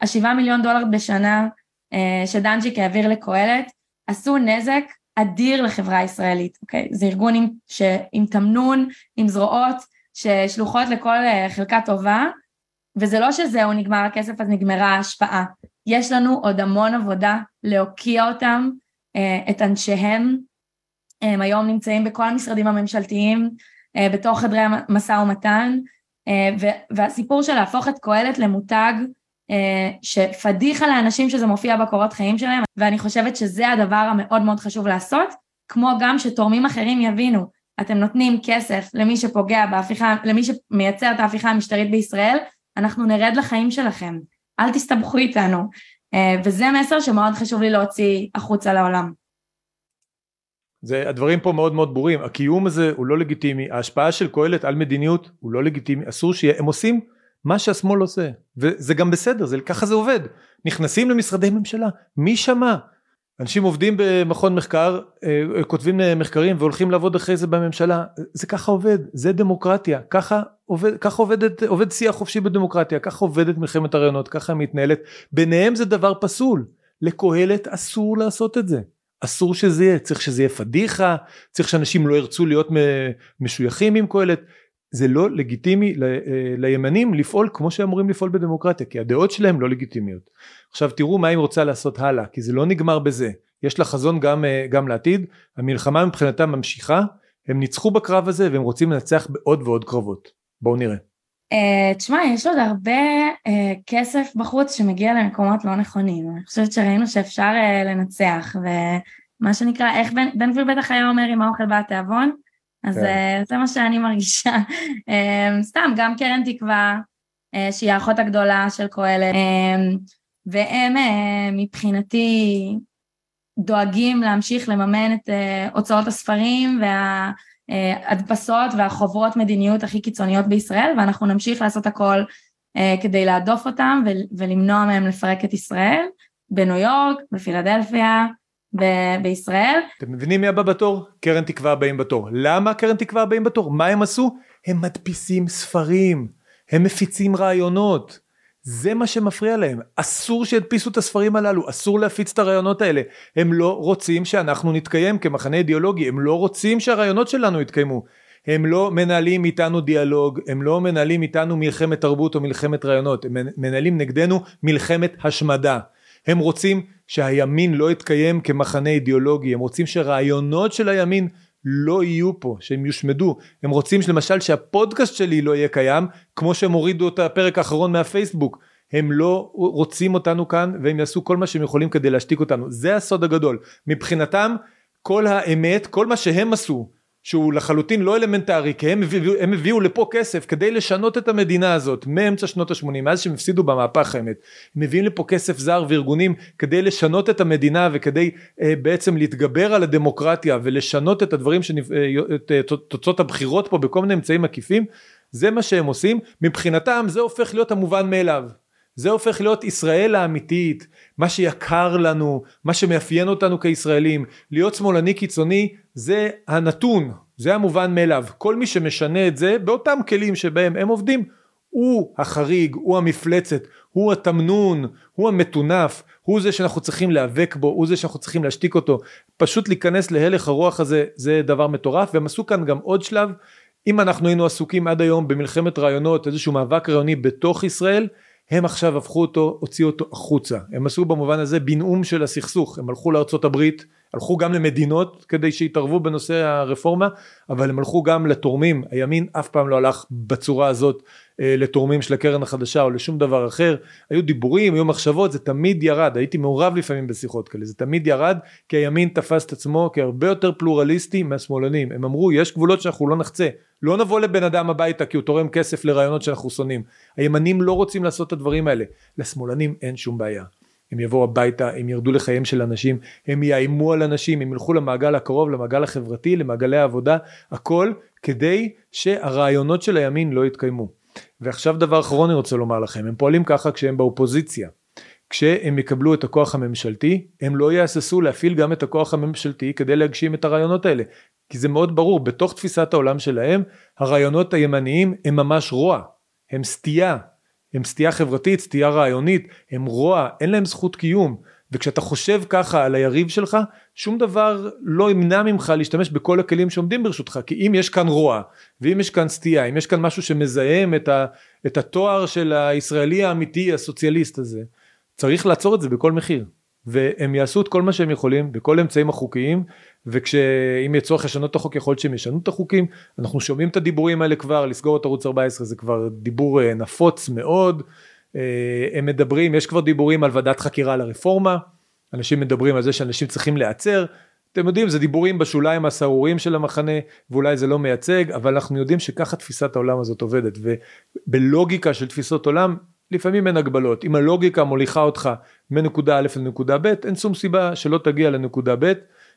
שהשבעה מיליון דולר בשנה אה, שדנג'יק העביר לקהלת, עשו נזק אדיר לחברה הישראלית, אוקיי? זה ארגון עם, ש... עם תמנון, עם זרועות, ששלוחות לכל אה, חלקה טובה, וזה לא שזהו, נגמר הכסף אז נגמרה ההשפעה. יש לנו עוד המון עבודה להוקיע אותם, אה, את אנשיהם, הם היום נמצאים בכל המשרדים הממשלתיים, בתוך חדרי המשא ומתן, והסיפור של להפוך את קהלת למותג שפדיחה לאנשים שזה מופיע בקורות חיים שלהם, ואני חושבת שזה הדבר המאוד מאוד חשוב לעשות, כמו גם שתורמים אחרים יבינו, אתם נותנים כסף למי שפוגע בהפיכה, למי שמייצר את ההפיכה המשטרית בישראל, אנחנו נרד לחיים שלכם, אל תסתבכו איתנו. אה, וזה מסר שמאוד חשוב לי להוציא החוצה לעולם. זה, הדברים פה מאוד מאוד ברורים, הקיום הזה הוא לא לגיטימי, ההשפעה של קהלת על מדיניות הוא לא לגיטימי, אסור שיהיה, הם עושים מה שהשמאל עושה, וזה גם בסדר, זה, ככה זה עובד, נכנסים למשרדי ממשלה, מי שמע? אנשים עובדים במכון מחקר, אה, כותבים מחקרים והולכים לעבוד אחרי זה בממשלה, זה ככה עובד, זה דמוקרטיה, ככה עובד, ככה עובדת, עובד שיח חופשי בדמוקרטיה, ככה עובדת מלחמת הרעיונות, ככה היא מתנהלת, ביניהם זה דבר פסול, לקהלת אסור לעשות את זה, אסור שזה יהיה, צריך שזה יהיה פדיחה, צריך שאנשים לא ירצו להיות משויכים עם קהלת, זה לא לגיטימי ל, אה, לימנים לפעול כמו שהם אמורים לפעול בדמוקרטיה כי הדעות שלהם לא לגיטימיות. עכשיו תראו מה היא רוצה לעשות הלאה כי זה לא נגמר בזה. יש לה חזון גם, אה, גם לעתיד. המלחמה מבחינתם ממשיכה. הם ניצחו בקרב הזה והם רוצים לנצח בעוד ועוד קרבות. בואו נראה. Uh, תשמע יש עוד הרבה uh, כסף בחוץ שמגיע למקומות לא נכונים. אני חושבת שראינו שאפשר uh, לנצח ומה שנקרא איך בן גביר בטח היה אומר עם האוכל בא התיאבון אז כן. אה, זה מה שאני מרגישה. אה, סתם, גם קרן תקווה, אה, שהיא האחות הגדולה של קהלת, והם מבחינתי דואגים להמשיך לממן את הוצאות הספרים וההדפסות והחוברות מדיניות הכי קיצוניות בישראל, ואנחנו נמשיך לעשות הכל כדי להדוף אותם ולמנוע מהם לפרק את ישראל, בניו יורק, בפילדלפיה, ב- בישראל. אתם מבינים מי הבא בתור? קרן תקווה הבאים בתור. למה קרן תקווה הבאים בתור? מה הם עשו? הם מדפיסים ספרים, הם מפיצים רעיונות. זה מה שמפריע להם. אסור שידפיסו את הספרים הללו, אסור להפיץ את הרעיונות האלה. הם לא רוצים שאנחנו נתקיים כמחנה אידיאולוגי, הם לא רוצים שהרעיונות שלנו יתקיימו. הם לא מנהלים איתנו דיאלוג, הם לא מנהלים איתנו מלחמת תרבות או מלחמת רעיונות, הם מנהלים נגדנו מלחמת השמדה. הם רוצים שהימין לא יתקיים כמחנה אידיאולוגי, הם רוצים שרעיונות של הימין לא יהיו פה, שהם יושמדו, הם רוצים למשל שהפודקאסט שלי לא יהיה קיים, כמו שהם הורידו את הפרק האחרון מהפייסבוק, הם לא רוצים אותנו כאן והם יעשו כל מה שהם יכולים כדי להשתיק אותנו, זה הסוד הגדול, מבחינתם כל האמת, כל מה שהם עשו שהוא לחלוטין לא אלמנטרי כי הם הביאו, הם הביאו לפה כסף כדי לשנות את המדינה הזאת מאמצע שנות ה-80 מאז שהם הפסידו במהפך האמת. הם מביאים לפה כסף זר וארגונים כדי לשנות את המדינה וכדי אה, בעצם להתגבר על הדמוקרטיה ולשנות את הדברים שנפ... אה, את אה, תוצאות הבחירות פה בכל מיני אמצעים עקיפים. זה מה שהם עושים. מבחינתם זה הופך להיות המובן מאליו. זה הופך להיות ישראל האמיתית, מה שיקר לנו, מה שמאפיין אותנו כישראלים. להיות שמאלני קיצוני זה הנתון, זה המובן מאליו. כל מי שמשנה את זה באותם כלים שבהם הם עובדים, הוא החריג, הוא המפלצת, הוא התמנון, הוא המטונף, הוא זה שאנחנו צריכים להיאבק בו, הוא זה שאנחנו צריכים להשתיק אותו. פשוט להיכנס להלך הרוח הזה זה דבר מטורף והם עשו כאן גם עוד שלב. אם אנחנו היינו עסוקים עד היום במלחמת רעיונות, איזשהו מאבק רעיוני בתוך ישראל, הם עכשיו הפכו אותו, הוציאו אותו החוצה. הם עשו במובן הזה בנאום של הסכסוך, הם הלכו לארצות הברית, הלכו גם למדינות כדי שיתערבו בנושא הרפורמה, אבל הם הלכו גם לתורמים, הימין אף פעם לא הלך בצורה הזאת אה, לתורמים של הקרן החדשה או לשום דבר אחר, היו דיבורים, היו מחשבות, זה תמיד ירד, הייתי מעורב לפעמים בשיחות כאלה, זה תמיד ירד, כי הימין תפס את עצמו כהרבה יותר פלורליסטי מהשמאלנים, הם אמרו יש גבולות שאנחנו לא נחצה, לא נבוא לבן אדם הביתה כי הוא תורם כסף לרעיונות שאנחנו שונאים, הימנים לא רוצים לעשות את הדברים האלה, לשמאלנים אין שום בעיה. הם יבואו הביתה, הם ירדו לחייהם של אנשים, הם יאיימו על אנשים, הם ילכו למעגל הקרוב, למעגל החברתי, למעגלי העבודה, הכל כדי שהרעיונות של הימין לא יתקיימו. ועכשיו דבר אחרון אני רוצה לומר לכם, הם פועלים ככה כשהם באופוזיציה. כשהם יקבלו את הכוח הממשלתי, הם לא יהססו להפעיל גם את הכוח הממשלתי כדי להגשים את הרעיונות האלה. כי זה מאוד ברור, בתוך תפיסת העולם שלהם, הרעיונות הימניים הם ממש רוע, הם סטייה, הם סטייה חברתית, סטייה רעיונית, הם רוע, אין להם זכות קיום. וכשאתה חושב ככה על היריב שלך, שום דבר לא ימנע ממך להשתמש בכל הכלים שעומדים ברשותך, כי אם יש כאן רוע, ואם יש כאן סטייה, אם יש כאן משהו שמזהם את, ה, את התואר של הישראלי האמיתי, הסוציאליסט הזה, צריך לעצור את זה בכל מחיר. והם יעשו את כל מה שהם יכולים בכל האמצעים החוקיים וכשאם יהיה צורך לשנות את החוק יכול להיות שהם ישנו את החוקים. אנחנו שומעים את הדיבורים האלה כבר לסגור את ערוץ 14 זה כבר דיבור אה, נפוץ מאוד. אה, הם מדברים יש כבר דיבורים על ועדת חקירה לרפורמה אנשים מדברים על זה שאנשים צריכים להיעצר. אתם יודעים זה דיבורים בשוליים הסהרוריים של המחנה ואולי זה לא מייצג אבל אנחנו יודעים שככה תפיסת העולם הזאת עובדת. ובלוגיקה של תפיסות עולם לפעמים אין הגבלות. אם הלוגיקה מוליכה אותך מנקודה א' לנקודה ב' אין שום סיבה שלא תגיע לנקודה ב'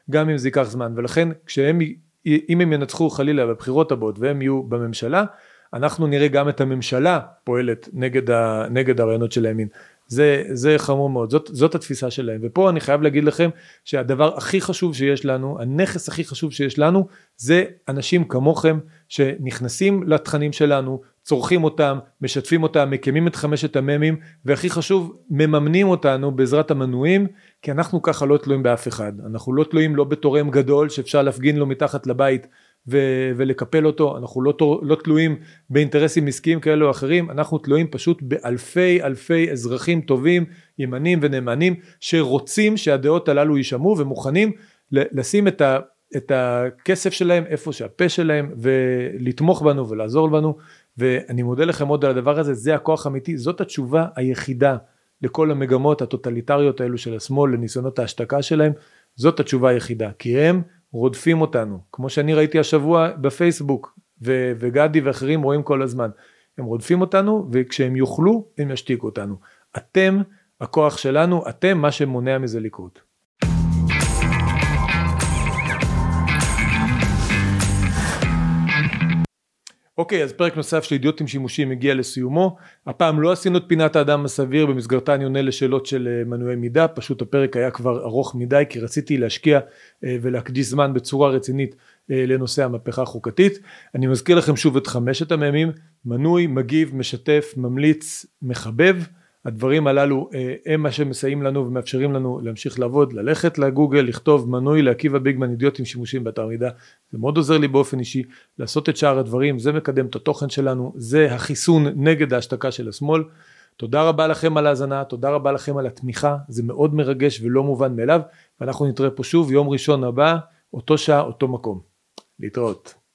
גם אם זה ייקח זמן. ולכן כשהם אם הם ינצחו חלילה בבחירות הבאות והם יהיו בממשלה אנחנו נראה גם את הממשלה פועלת נגד, ה, נגד הרעיונות של הימין. זה, זה חמור מאוד, זאת, זאת התפיסה שלהם. ופה אני חייב להגיד לכם שהדבר הכי חשוב שיש לנו, הנכס הכי חשוב שיש לנו, זה אנשים כמוכם שנכנסים לתכנים שלנו, צורכים אותם, משתפים אותם, מקימים את חמשת המ"מים, והכי חשוב, מממנים אותנו בעזרת המנויים, כי אנחנו ככה לא תלויים באף אחד. אנחנו לא תלויים לא בתורם גדול שאפשר להפגין לו מתחת לבית ו- ולקפל אותו, אנחנו לא, לא תלויים באינטרסים עסקיים כאלה או אחרים, אנחנו תלויים פשוט באלפי אלפי אזרחים טובים, ימנים ונאמנים, שרוצים שהדעות הללו יישמעו ומוכנים לשים את, ה- את הכסף שלהם איפה שהפה שלהם ולתמוך בנו ולעזור בנו ואני מודה לכם עוד על הדבר הזה, זה הכוח האמיתי, זאת התשובה היחידה לכל המגמות הטוטליטריות האלו של השמאל, לניסיונות ההשתקה שלהם, זאת התשובה היחידה, כי הם רודפים אותנו, כמו שאני ראיתי השבוע בפייסבוק, ו- וגדי ואחרים רואים כל הזמן, הם רודפים אותנו, וכשהם יוכלו, הם ישתיקו אותנו. אתם הכוח שלנו, אתם מה שמונע מזה לקרות. אוקיי, אז פרק נוסף של אידיוטים שימושיים הגיע לסיומו. הפעם לא עשינו את פינת האדם הסביר, במסגרתה אני עונה לשאלות של אה, מנועי מידה, פשוט הפרק היה כבר ארוך מדי, כי רציתי להשקיע אה, ולהקדיש זמן בצורה רצינית אה, לנושא המהפכה החוקתית. אני מזכיר לכם שוב את חמשת המ"מים, מנוי, מגיב, משתף, ממליץ, מחבב. הדברים הללו אה, הם מה שמסייעים לנו ומאפשרים לנו להמשיך לעבוד, ללכת לגוגל, לכתוב מנוי לעקיבא ביגמן אידיוטים שימושים באתר מידע, זה מאוד עוזר לי באופן אישי, לעשות את שאר הדברים, זה מקדם את התוכן שלנו, זה החיסון נגד ההשתקה של השמאל. תודה רבה לכם על ההאזנה, תודה רבה לכם על התמיכה, זה מאוד מרגש ולא מובן מאליו, ואנחנו נתראה פה שוב יום ראשון הבא, אותו שעה, אותו מקום. להתראות.